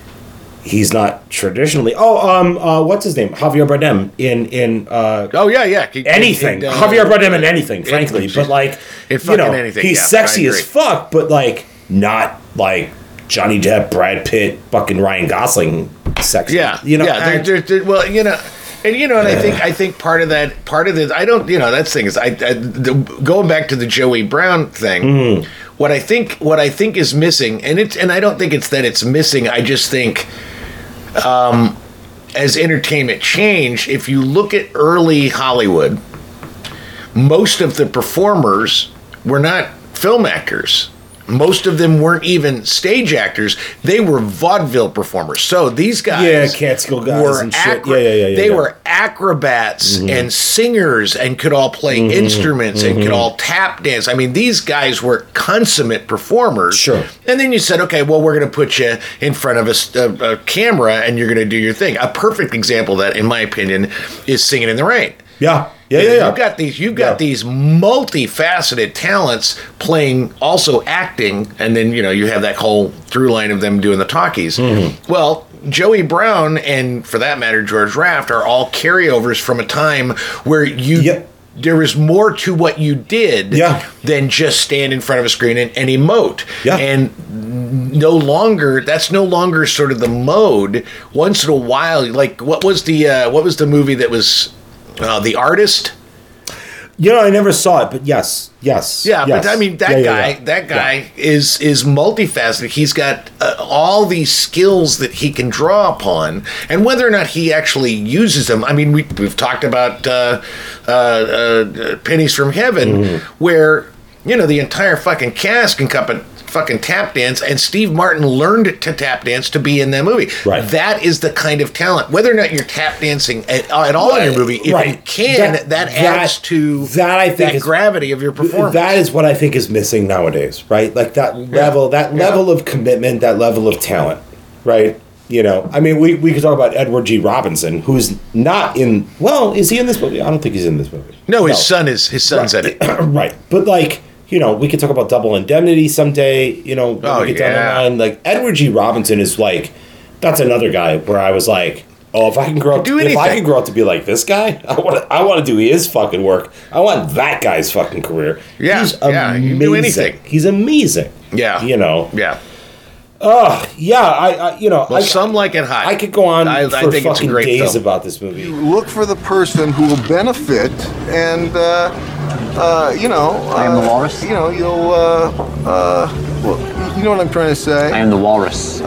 he's not traditionally. Oh, um, uh, what's his name? Javier Bardem in in uh, oh yeah, yeah, He- anything. he- uh, Javier Bardem in anything, frankly. anything. But like, In you know, anything, he's yeah, sexy as fuck, but like, not like Johnny Depp, Brad Pitt, fucking Ryan Gosling, sexy. Yeah, you know. yeah. They're, they're, they're- well, you know, and you know, and I think I think part of that, part of this, I don't, you know, that's thing is, I, I the, going back to the Joey Brown thing. Mm-hmm. What I think, what I think is missing, and it's, and I don't think it's that it's missing. I just think, um, as entertainment changed, if you look at early Hollywood, most of the performers were not film actors. Most of them weren't even stage actors. They were vaudeville performers. So these guys, Yeah, Catskill guys were and shit. acro- Yeah, yeah, yeah, yeah, They were acrobats Mhm. and singers and could all play Mhm, instruments and could mhm. all tap dance. I mean, these guys were consummate performers. Sure. And then you said, okay, well, we're going to put you in front of a camera and you're going to do your thing. A perfect example of that, in my opinion, is Singing in the Rain. Yeah, yeah, yeah, yeah. You've got these. You've got these multifaceted talents playing, also acting, and then you know you have that whole through line of them doing the talkies. Mm-hmm. Well, Joey Brown and for that matter George Raft are all carryovers from a time where you. There was more to what you did than just stand in front of a screen and, and emote. Yeah. And no longer that's no longer sort of the mode. Once in a while, like what was the uh, what was the movie that was uh, the artist? You know, I never saw it, but yes, yes. Yeah, yes. but I mean that Yeah, yeah, guy. yeah. That guy is is multifaceted. He's got uh, all these skills that he can draw upon, and whether or not he actually uses them. I mean, we, we've talked about uh, uh, uh, pennies from heaven, Mm-hmm. where you know the entire fucking cast can come and fucking tap dance, and Steve Martin learned to tap dance to be in that movie. Right. That is the kind of talent. Whether or not you're tap dancing at, at all in your movie, if you can, that, That- adds that- to that I think that is- gravity of your performance. That is what I think is missing nowadays, right? Like that level, that Yeah. level of commitment, that level of talent, right? You know, I mean, we, we could talk about Edward G. Robinson, who's not in. Well, is he in this movie? I don't think he's in this movie. No, his son is his son's right. in it. *clears throat* right, but like you know, we could talk about Double Indemnity someday. You know, Oh, we get down the line, like Edward G. Robinson is like, that's another guy where I was like. Oh, if I can grow up, Do if I can grow up to be like this guy, *laughs* I want to. I want to do his fucking work. I want that guy's fucking career. Yeah, he's yeah, amazing. can do anything. He's amazing. Yeah, you know. Yeah. Oh, yeah. I, I you know, Well, I, some like it high. I could go on I- I for think fucking great days film. about this movie. look for the person who will benefit and uh, uh, you know I am the uh, walrus. you know you'll uh, uh, well, you know what i'm trying to say I am the walrus.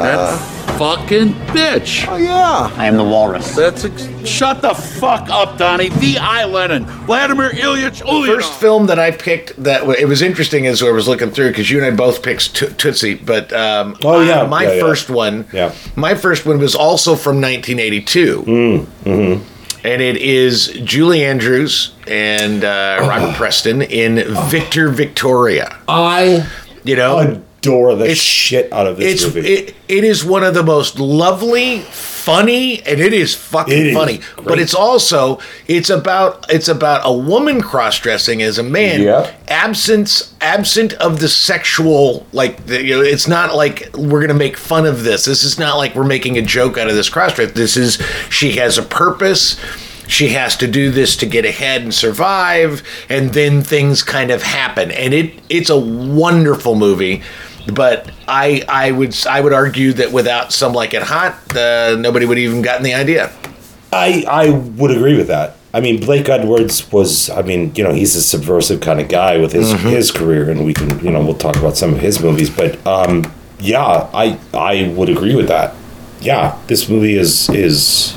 Fucking bitch. oh yeah I am the walrus. That's ex- shut the fuck up, Donnie. V.I. Lenin, Vladimir Ilyich Ulyanov. First film that I picked that w- it was interesting as I was looking through because you and I both picked T- Tootsie, but um, Oh, yeah. uh, my Yeah, yeah. first one, Yeah. my first one was also from 1982, Mm, mm-hmm. and it is Julie Andrews and uh, Robert *gasps* Preston in Victor Victoria. I You know, adore the shit out of this it's movie. it, it is one of the most lovely funny and it is fucking It is funny. but it's also it's about it's about a woman cross-dressing as a man Yeah. absence absent of the sexual like the, you know it's not like we're gonna make fun of this. This is not like we're making a joke out of this cross-dress. This is she has a purpose. She has to do this to get ahead and survive and then things kind of happen. And it it's a wonderful movie but I I would I would argue that without some like it hot, uh, nobody would even gotten the idea. I I would agree with that. I mean, Blake Edwards was. I mean, you know, he's a subversive kind of guy with his Mhm. his career, and we can, you know, we'll talk about some of his movies. But um, yeah, I I would agree with that. Yeah, this movie is is.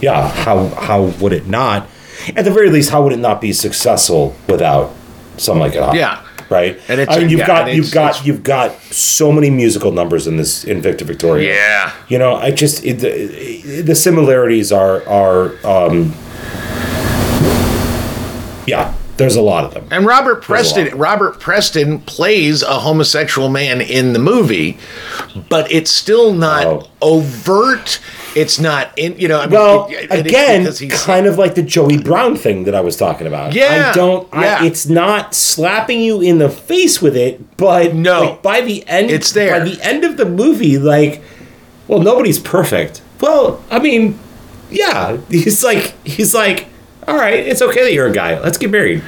Yeah, how how would it not? At the very least, how would it not be successful without something like it? Hot? Yeah. Right. And it's I mean, you've yeah, got you've got you've got so many musical numbers in this in Victor Victoria. Yeah. You know, I just it, the, the similarities are are um yeah, there's a lot of them. And Robert Preston Robert Preston plays a homosexual man in the movie, but it's still not overt. It's not in you know. I mean, Well, it- again, kind of like the Joey Brown thing that I was talking about. Yeah, I don't. yeah. I, it's not slapping you in the face with it, but no. by the end, It's there. By the end of the movie, like, well, nobody's perfect. Well, I mean, yeah, *laughs* he's like, he's like, all right, it's okay that you're a guy. Let's get married.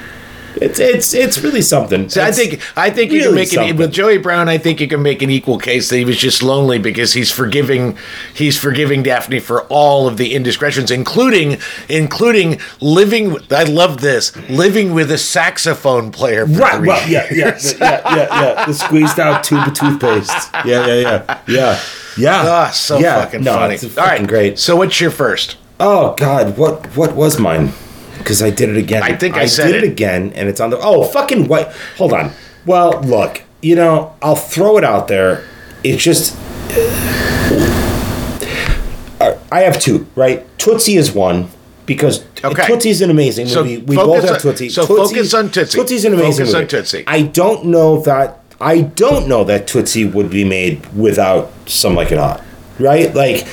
It's it's it's really something. So I think I think you can make something. with Joey Brown. I think you can make an equal case that he was just lonely because he's forgiving he's forgiving Daphne for all of the indiscretions, including including living. with- I love this living with a saxophone player. For Right. three Well, yeah, yeah, yeah, yeah, yeah. The squeezed out tube of toothpaste. Yeah, yeah, yeah, yeah, yeah. Ah, so Yeah, fucking no, funny. it's All right, great. So what's your first? Oh God, what what was mine? Because I did it again. I think I said did it. it. again, and it's on the. Oh, fucking what? Hold on. Well, look, you know, I'll throw it out there. It's just. Uh, I have two, right? Tootsie is one because Okay. Tootsie's an amazing So movie. we both have on- Tootsie. so Tootsie- focus on Tootsie. Tootsie's an amazing Focus on. Tootsie. I don't know that. I don't know that Tootsie would be made without some like it hot, right? Like,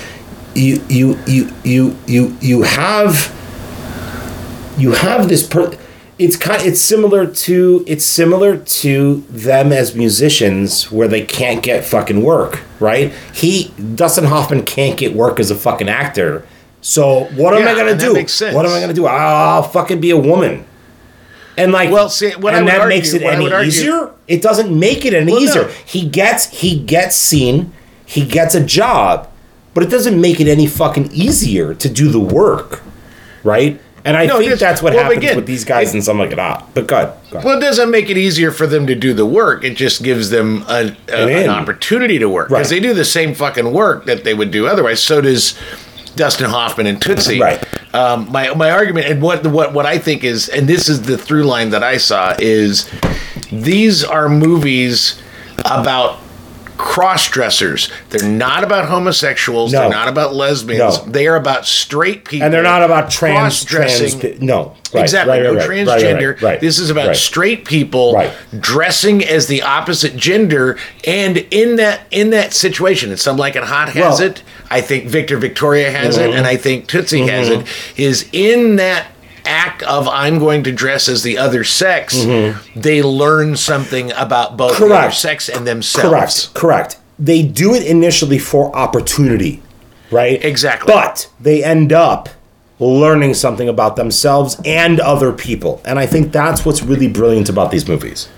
you you you you you you have you have this per it's kind it's similar to it's similar to them as musicians where they can't get fucking work right? He dustin hoffman can't get work as a fucking actor. So what am i gonna do? what am i gonna do? I'll fucking be a woman. And like Well, see, what and that argue- makes it any argue- easier? It doesn't make it any Well, no. easier. He gets he gets seen he gets a job but it doesn't make it any fucking easier to do the work right and i No, it think that's what Well, happens again, with these guys and something like that but God, Well, it doesn't make it easier for them to do the work. It just gives them a, a- An an opportunity to work because Right. they do the same fucking work that they would do otherwise. So does Dustin Hoffman and Tootsie. Right. Um, my my argument and what what what I think is, and this is the through line that I saw is these are movies about cross dressers. They're not about homosexuals. No. They're not about lesbians. No. They are about straight people. and they're not about trans cross-dressing. trans no right, exactly. right, no right, transgender. this is about straight people dressing as the opposite gender, and in that in that situation, and some like it hot has Well- it. I think Victor Victoria has it, Mhm. and I think Tootsie has Mhm. it. Is in that act of I'm going to dress as the other sex, Mhm. they learn something about both the other sex and themselves. correct correct they do it initially for opportunity right Exactly. but they end up learning something about themselves and other people and i think that's what's really brilliant about these movies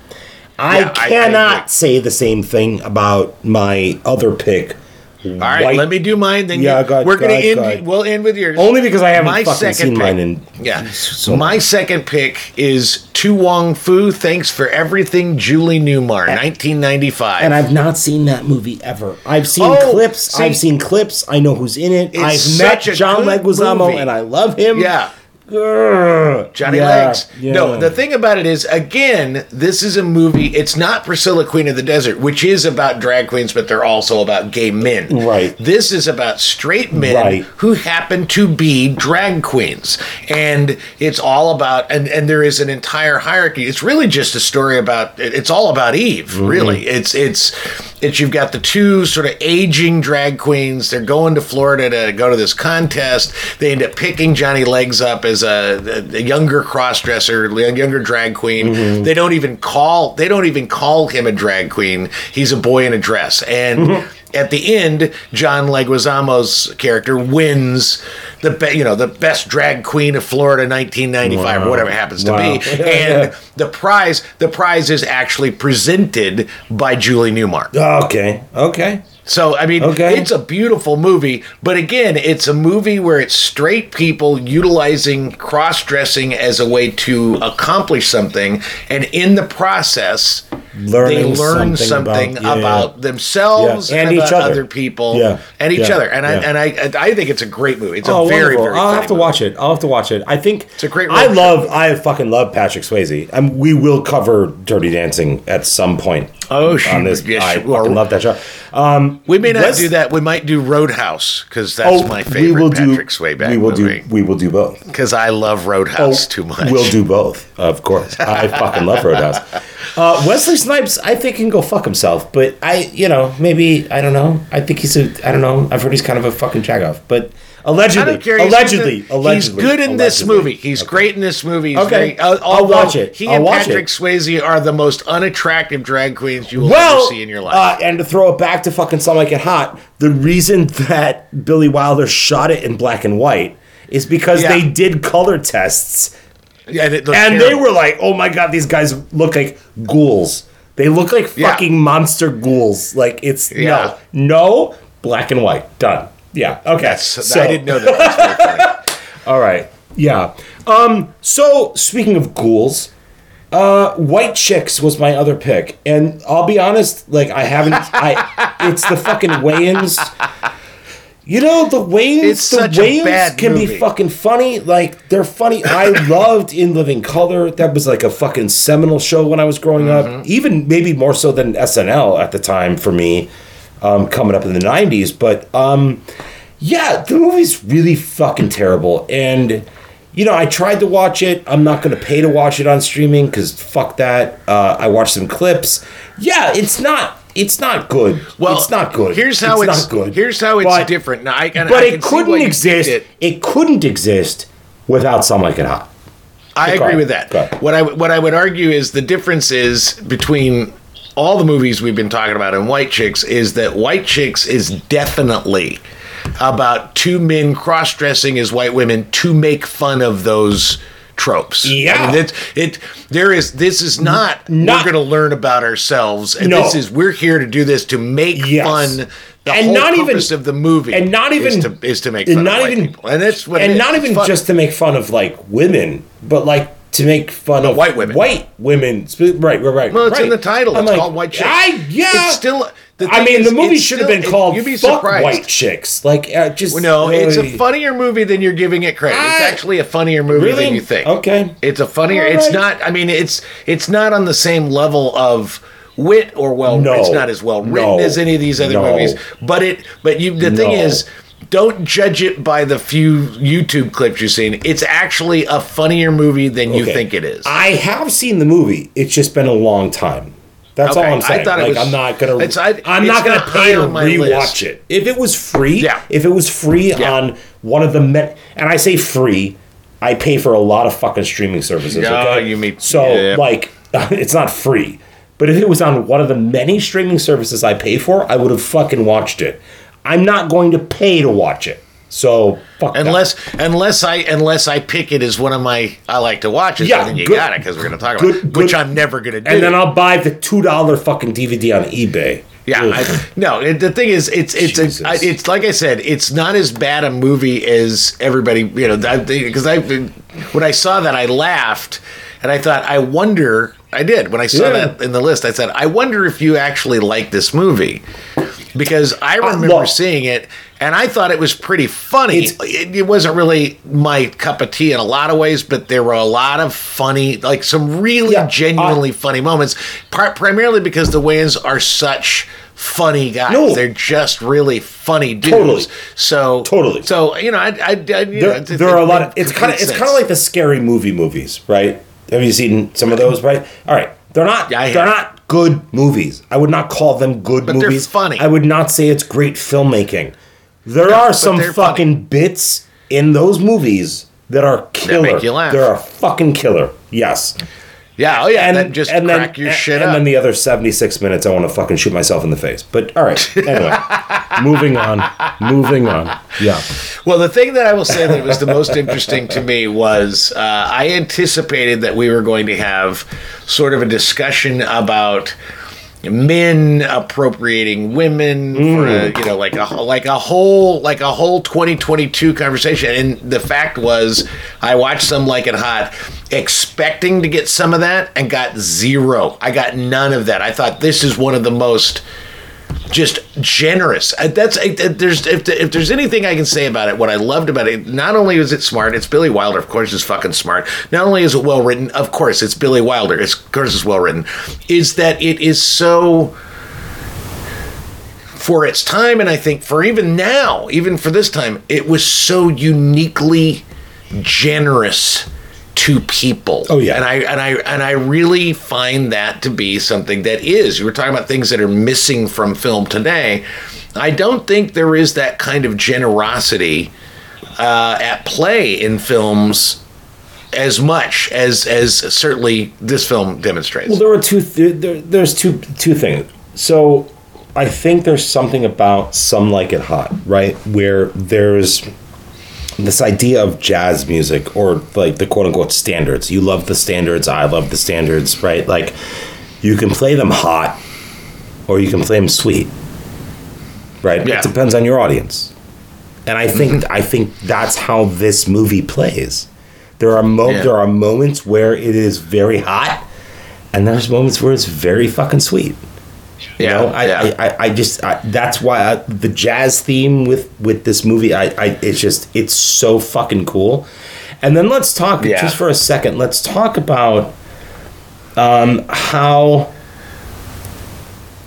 i Yeah, I- I cannot say the same thing about my other pick All right, let me do mine. Then Yeah, you, go ahead, we're go going to ahead, end. go. We'll end with yours. Only because I haven't My fucking second seen pick- mine in Yeah. so My second pick is To Wong Foo. Thanks for everything, Julie Newmar, 1995. and I've not seen that movie ever. I've seen Oh, clips. see- I've seen clips. I know who's in it. It's I've met a John good Leguizamo, movie. and I love him. Yeah. Johnny Yeah, Legs. yeah. No, the thing about it is, again, this is a movie. It's not Priscilla, Queen of the Desert, which is about drag queens, but they're also about gay men. Right. This is about straight men Right. who happen to be drag queens, and it's all about. And and there is an entire hierarchy. It's really just a story about. It's all about Eve. Mm-hmm. Really, it's it's it's you've got the two sort of aging drag queens. They're going to Florida to go to this contest. They end up picking Johnny Legs up as a, a younger crossdresser, a younger drag queen. Mm-hmm. They don't even call they don't even call him a drag queen. He's a boy in a dress. And Mm-hmm. At the end, John Leguizamo's character wins the be, you know the best drag queen of Florida 1995 or whatever it happens to Wow. be. *laughs* And the prize the prize is actually presented by Julie Newmar. Okay. Okay. So I mean, Okay. it's a beautiful movie, but again, it's a movie where it's straight people utilizing cross-dressing as a way to accomplish something, and in the process, Learning they learn something something about- about, yeah. themselves Yeah, and each other. other people, Yeah, and each other. And I and I I think it's a great movie. It's a oh, very wonderful. very. I'll have to movie. watch it. I'll have to watch it. I think it's a great I road love. I fucking love Patrick Swayze. and we will cover Dirty Dancing at some point. Oh, on this. Yes, I fucking love that show. Um, We may not do that. We might do Roadhouse because that's my favorite we will Patrick do, Swayze We will movie. do. We will do both. Because I love Roadhouse too much. We'll do both, of course. *laughs* I fucking love Roadhouse. Uh, Wesley Snipes, I think can go fuck himself, but I, you know, maybe I don't know. I think he's a, I don't know. I've heard he's kind of a fucking jagoff, but allegedly, care. He's allegedly, allegedly, he's good in this movie. He's great in this movie. He's Okay. very- uh, I'll watch it. He I'll and Patrick it. Swayze are the most unattractive drag queens you will well, ever see in your life. Uh, and to throw it back to fucking Some Like It Hot, the reason that Billy Wilder shot it in black and white is because Yeah. they did color tests yeah, and, it looked they were like, "Oh my god, these guys look like ghouls. They look like Yeah. fucking monster ghouls. Like it's Yeah. no, no, black and white, done. Yeah, okay. Yes, so, I didn't know that. That's very *laughs* funny. All right, yeah. Um, so speaking of ghouls, uh, White Chicks was my other pick, and I'll be honest, like I haven't. I it's the fucking Wayans. You know the Wayans. It's the Wayans can movie. be fucking funny. Like they're funny. I *laughs* loved In Living Color. That was like a fucking seminal show when I was growing Mm-hmm. up. Even maybe more so than SNL at the time for me, um, coming up in the '90s. But um, yeah, the movie's really fucking terrible. And you know, I tried to watch it. I'm not going to pay to watch it on streaming because fuck that. Uh, I watched some clips. Yeah, it's not. It's not good. Well, it's not good. Here's how it's, not good. Here's how it's But- different. Now, I, but I it can see why couldn't exist. It. It. couldn't exist without Some Like It Hot. I agree with that. What I what I would argue is the difference is between all the movies we've been talking about and White Chicks is that White Chicks is definitely about two men cross-dressing as white women to make fun of those tropes. Yeah. I mean, it, it there is this is not, Not- we're going to learn about ourselves and No. this is we're here to do this to make Yes. fun the And whole not even- of the movie and not is even- to, is to make fun not of even- people. and that's what and is. not It's even just to make fun of like women, but like to make fun of white women. White women. Right, right, right. Well, it's in the title. I'm It's like, called White Chicks. I, yeah. It's still. I mean, is, the movie should have been called "Fuck surprised. White Chicks." Like, uh, just No, it's a funnier movie than you're giving it credit. it's actually a funnier movie Really? than you think. Okay. It's a funnier. All It's not. I mean, it's it's not on the same level of wit or well. No. It's not as well written No. as any of these other No. movies. But it. But you. The thing is. Don't judge it by the few YouTube clips you've seen. It's actually a funnier movie than you Okay. think it is. I have seen the movie. It's just been a long time. That's Okay, all I'm saying. I thought it was- I'm not gonna. it's- I- I'm it's not gonna not pay to rewatch list. it. If it was free, Yeah. if it was free on one of the men, and I say free, I pay for a lot of fucking streaming services. Yeah, okay? you mean- so yeah. like *laughs* it's not free. But if it was on one of the many streaming services I pay for, I would have fucking watched it. I'm not going to pay to watch it. So fuck that. Unless unless I unless I pick it as one of my I like to watch it, Yeah, then you good- got it because we're going to talk about it, good- which I'm never going to do. and then I'll buy the two dollar fucking DVD on eBay. yeah, I, no. It, the thing is, it's it's a, I, it's like I said, it's not as bad a movie as everybody you know because I, when I saw that I laughed and I thought I wonder I did when I saw Yeah. that in the list I said I wonder if you actually like this movie. Because I uh, remember look. seeing it and I thought it was pretty funny. It, it wasn't really my cup of tea in a lot of ways, but there were a lot of funny, like some really genuinely funny moments. Part primarily because the Wayans are such funny guys. No. They're just really funny dudes. Totally. So totally. So you know, I, I, I you know, there, there are a lot of it's kind of it's kind of like the scary movie movies, right? Have you seen some of those? Right. All right. They're not. They're not good movies. I would not call them good But they're movies. funny. I would not say it's great filmmaking. There are some they're fucking bits in those movies that are killer. make you laugh. They're a fucking killer. Yes. Yeah. Oh yeah. And that just and crack then, your shit and up. then the other seventy six minutes, I want to fucking shoot myself in the face. But all right. Anyway, *laughs* moving on. Moving on. Yeah. Well, the thing that I will say that was the most interesting to me was uh, I anticipated that we were going to have sort of a discussion about men appropriating women for a, mm. you know like a like a whole like a whole 2022 conversation. And the fact was I watched some like it hot expecting to get some of that and got zero. I got none of that. I thought this is one of the most just generous. Uh, That's uh, there's if, if there's anything I can say about it, what I loved about it, not only is it smart, it's Billy Wilder, of course, is fucking smart. Not only is it well written, of course, it's Billy Wilder, it's, of course, it's well written. Is that it is so for its time, and I think for even now, even for this time, it was so uniquely generous to people. Oh yeah, and I and I and I really find that to be something that is. You were talking about things that are missing from film today. I don't think there is that kind of generosity uh, at play in films as much as as certainly this film demonstrates. Well, there were two. Th- there, there's two two things. So, I think there's something about some like it hot, right? Where there's this idea of jazz music or like the quote unquote standards. You love the standards. I love the standards, right? Like, you can play them hot, or you can play them sweet, right? It depends on your audience. And I think mm-hmm. I think that's how this movie plays. There are mo- Yeah. there are moments where it is very hot, and there's moments where it's very fucking sweet. You Yeah, know, I, yeah. I, I, I just I, that's why I, the jazz theme with with this movie, I, I it's just it's so fucking cool. And then let's talk Yeah. just for a second. Let's talk about um, how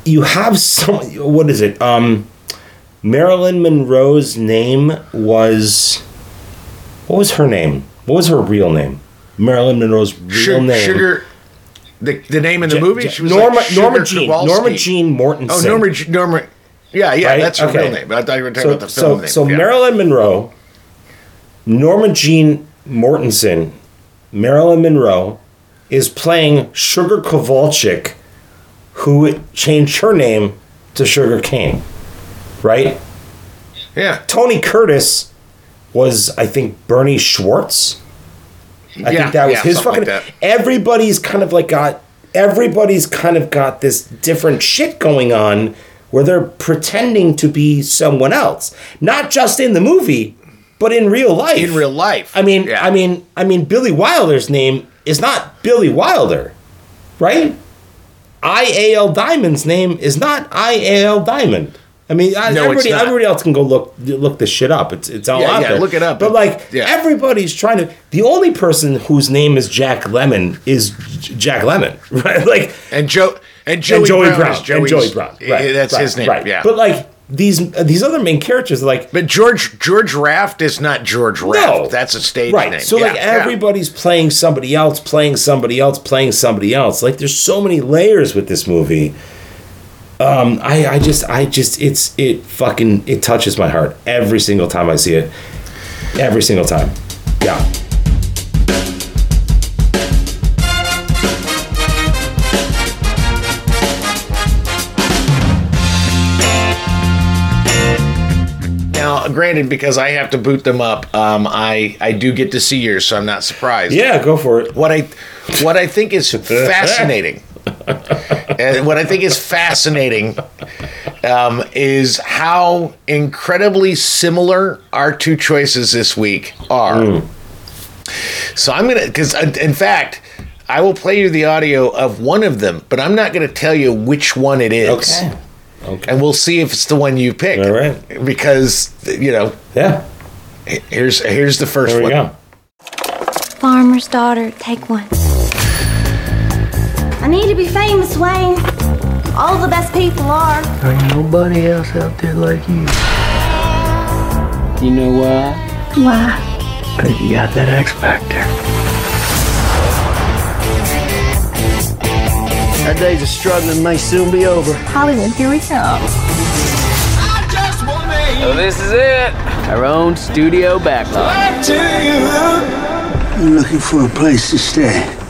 you have some. What is it? Um, Marilyn Monroe's name was what was her name? What was her real name? Marilyn Monroe's real Sugar, name. Sugar the, the name in the movie? She was Norma- like Norma Jean- Kowalski. Norma Jean Mortensen. Oh, Norma, Jean- Norma. Yeah, yeah, Right? that's her Okay. real name. But I thought you were talking so, about the so, film name. So yeah. Marilyn Monroe, Norma Jean Mortensen, Marilyn Monroe is playing Sugar Kowalczyk, who changed her name to Sugar Kane, right? Yeah. Tony Curtis was, I think, Bernie Schwartz. I Yeah, think that was yeah, his fucking. like. Everybody's kind of like got. Everybody's kind of got this different shit going on where they're pretending to be someone else, not just in the movie, but in real life. In real life. I mean, I mean, I mean, Billy Wilder's name is not Billy Wilder, right? I A L Diamond's name is not I A L Diamond. I mean, I- No, everybody, everybody else can go look look this shit up. It's it's all Yeah, out yeah, there. look it up. But like Yeah. everybody's trying to. The only person whose name is Jack Lemmon is Jack Lemmon, *laughs* right? Like and Joe and Joey, and Joey Brown, Brown, and Joey Brown. Right, that's right, his name. Right. Yeah. But like these these other main characters, are like But George George Raft is not George Raft. No. That's a stage right. name. So Yeah, like yeah. everybody's playing somebody else, playing somebody else, playing somebody else. Like there's so many layers with this movie. Um, I, I just I just it's it fucking it touches my heart every single time I see it. Every single time. Yeah. Now, granted, because I have to boot them up, um, I I do get to see yours, so I'm not surprised. Yeah, go for it. What I what I think is *laughs* fascinating, and what I think is fascinating, um, is how incredibly similar our two choices this week are. So I'm gonna, because in fact, I will play you the audio of one of them, but I'm not gonna tell you which one it is. Okay. Okay. and we'll see if it's the one you pick. All right. Because you know, Yeah. here's here's the first There we one. go. Farmer's daughter, take one. I need to be famous, Wayne. All the best people are. Ain't nobody else out there like you. You know why? Why? Cause you got that X Factor. Our days of struggling may soon be over. Hollywood, here we come. So this is it. Our own studio backlot. I'm looking for a place to stay.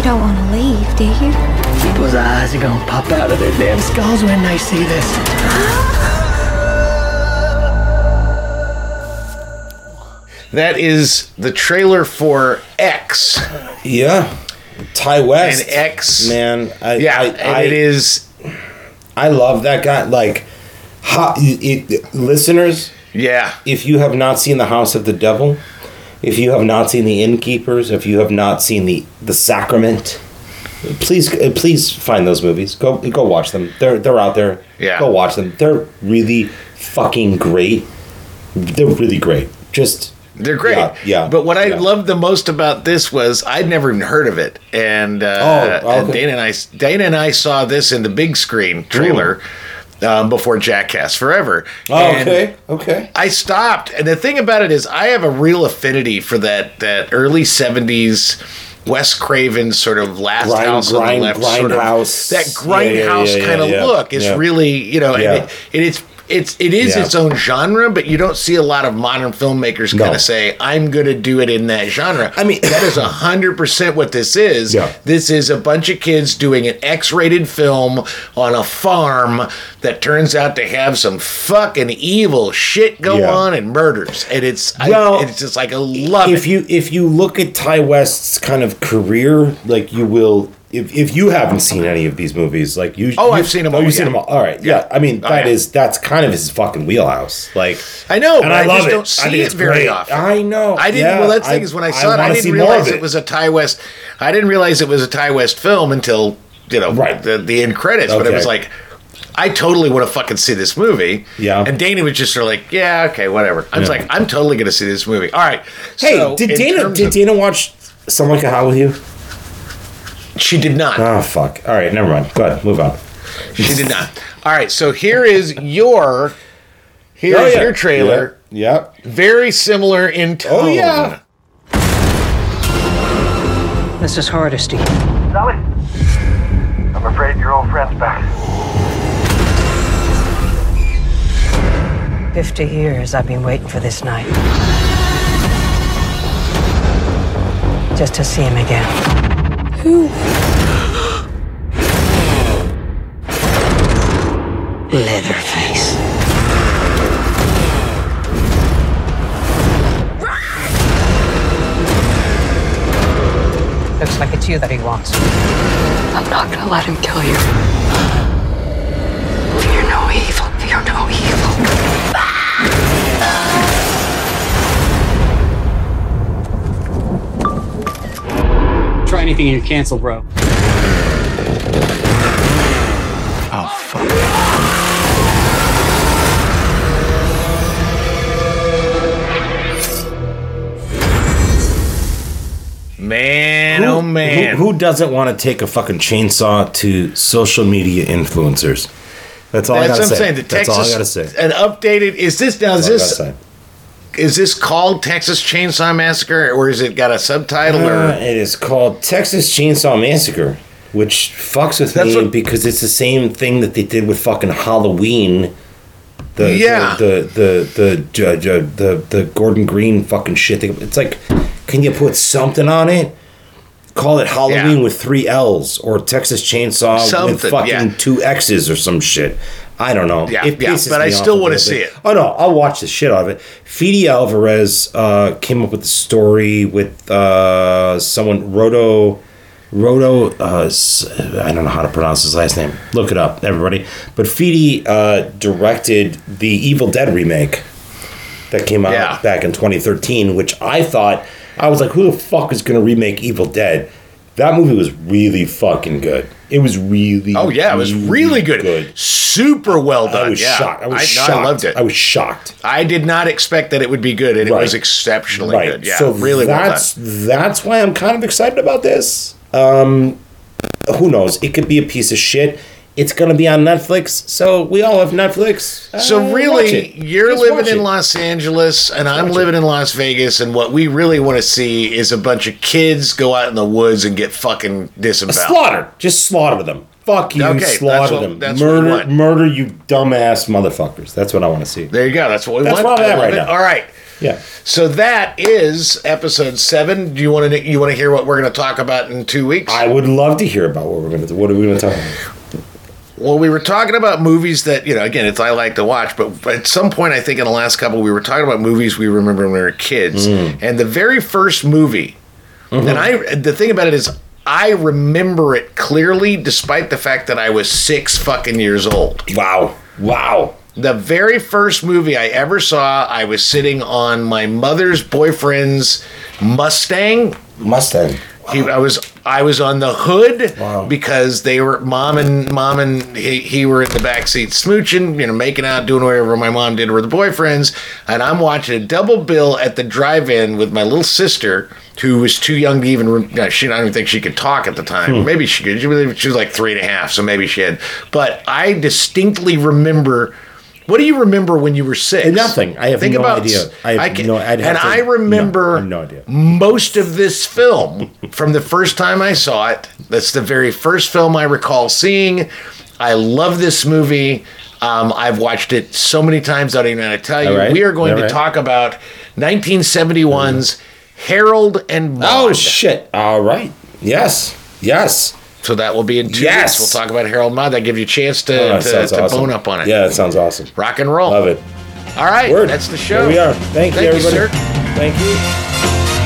You don't want to leave, do you? People's eyes are gonna pop out of their damn skulls when they see this. *laughs* That is the trailer for X. Yeah. Ti West. And X. Man, I, Yeah, I, and I, it is. I love that guy. Like, how, it, it- listeners, Yeah. if you have not seen The House of the Devil, if you have not seen The Innkeepers, if you have not seen the the Sacrament, please uh, please find those movies. Go go watch them. They're they're out there. Yeah. Go watch them. They're really fucking great. They're really great. Just They're great. Yeah, yeah, But what I yeah. loved the most about this was I'd never even heard of it, and uh, Oh, okay. Dana and I Dana and I saw this in the big screen trailer um, before Jackass Forever. Oh, And okay. Okay. I stopped, and the thing about it is, I have a real affinity for that that early '70s. Wes Craven sort of last Grind- house on the left, sort of grindhouse. that Yeah, yeah, grindhouse yeah, kind of yeah, look is yeah. really you know, Yeah. and it, it is it's it is Yeah. its own genre, but you don't see a lot of modern filmmakers No. kind of say, "I'm going to do it in that genre." I mean- that is *laughs* hundred percent what this is. Yeah. This is a bunch of kids doing an X-rated film on a farm that turns out to have some fucking evil shit go Yeah. on and murders, and it's Well, I, it's just like a love if it. you if you look at Ti West's kind of career, like you will. If, if you haven't seen any of these movies, like you, Oh, you- I've seen 'em Oh, all, you've seen them all. All right, yeah. I mean, Oh, yeah. is that's kind of his fucking wheelhouse. Like I know, and but I I, love just it. don't I see think it it's very great. often. I know. I didn't. yeah, well, that's the thing is when I saw it, I didn't realize of it. was a Ti West. I didn't realize it was a Ti West film until you know Right. the the end credits. But it was like. I totally want to fucking see this movie. Yeah. And Dana was just sort of like, yeah, okay, whatever. I was Yeah. like, I'm totally going to see this movie. All right. Hey, so did Dana did of- Dana watch Someone Like a How with You? She did not. Oh fuck! All right, never mind. Go ahead, move on. She did not. All right. So here is your here's Oh, yeah. your trailer. Yep. Very similar in oh, tone. Oh yeah. This is Hardesty. Sally, I'm afraid your old friend's back. 50 years I've been waiting for this night. Just to see him again. Who? Leatherface. Looks like it's you that he wants. I'm not gonna let him kill you. Fear no evil. Fear no evil. Anything and you're canceled, bro. Oh, fuck. Man, oh man. Who, who doesn't want to take a fucking chainsaw to social media influencers? That's all I That's gotta what I'm say. saying. The That's Texas, all I gotta say. An updated. Is this now? Is That's all this gotta is this called Texas Chainsaw Massacre, or is it got a subtitle? Uh, or it is called Texas Chainsaw Massacre, which fucks with That's me what- because it's the same thing that they did with fucking Halloween. The, Yeah. the the the the, the, the, the Gordon Green fucking shit. It's like, can you put something on it? Call it Halloween Yeah. with three L's or Texas Chainsaw with fucking yeah. two X's or some shit. I don't know. Yeah, yeah, but I still wanna see it. Oh no, I'll watch the shit out of it. Fede Alvarez uh, came up with the story with uh, someone Roto Roto. Uh, I don't know how to pronounce his last name. Look it up, everybody. But Fede uh, directed the Evil Dead remake that came out Yeah. back in 2013, which I thought I was like, who the fuck is going to remake Evil Dead? That movie was really fucking good. It was really. Oh yeah, it was really good. good. Super well done. I was yeah. shocked. I was no, shocked. I loved it. I was shocked. I did not expect that it would be good, and it was exceptionally right. good. Yeah, so really well done. that's that's why I'm kind of excited about this. Um, who knows? It could be a piece of shit. It's gonna be on Netflix, so we all have Netflix. Uh, So watch really, you're Just living in. Los Angeles, and I'm Watch living in Las Vegas, and what we really want to see is a bunch of kids go out in the woods and get fucking disemboweled. Slaughter. Just slaughter them. Fuck you. Okay, slaughter what- them. murder, murder you dumbass motherfuckers. That's what I want to see. There you go. That's what we That's want. I'm at right it. now. All right. Yeah. So that is episode seven. Do you want to you want to hear what we're going to talk about in two weeks? I would love to hear about what we're gonna do. What are we gonna talk about? Well, we were talking about movies that you know. Again, it's I like to watch, but at some point, I think in the last couple, we were talking about movies we remember when we were kids. Mm. And the very first movie, Mm-hmm. and I, the thing about it is, I remember it clearly, despite the fact that I was six fucking years old. Wow! Wow! The very first movie I ever saw, I was sitting on my mother's boyfriend's Mustang. Mustang. He, I was I was on the hood because they were mom and mom and he, he were in the back seat smooching, you know, making out, doing whatever my mom did with the boyfriends, and I'm watching a double bill at the drive-in with my little sister who was too young to even. she I don't even think she could talk at the time. Hmm. Maybe she could. She was she was like three and a half, so maybe she had. But I distinctly remember. What do you remember when you were six? Nothing. I have no idea. I have can- no- and to- I remember no, I no idea. most of this film from the first time I saw it. That's the very first film I recall seeing. I love this movie. Um, I've watched it so many times. I don't even know how to tell you. Right. We are going All to right. talk about 1971's Harold and Maude. Oh shit! All right. Yes. Yes. So that will be in two Yes. weeks. We'll talk about Harold Maude. That gives you a chance to, Oh, to, to awesome. bone up on it. Yeah, that sounds awesome. Rock and roll. Love it. All right. Word. That's the show. There we are. Thank, you, Thank you, everybody. sir. Thank you.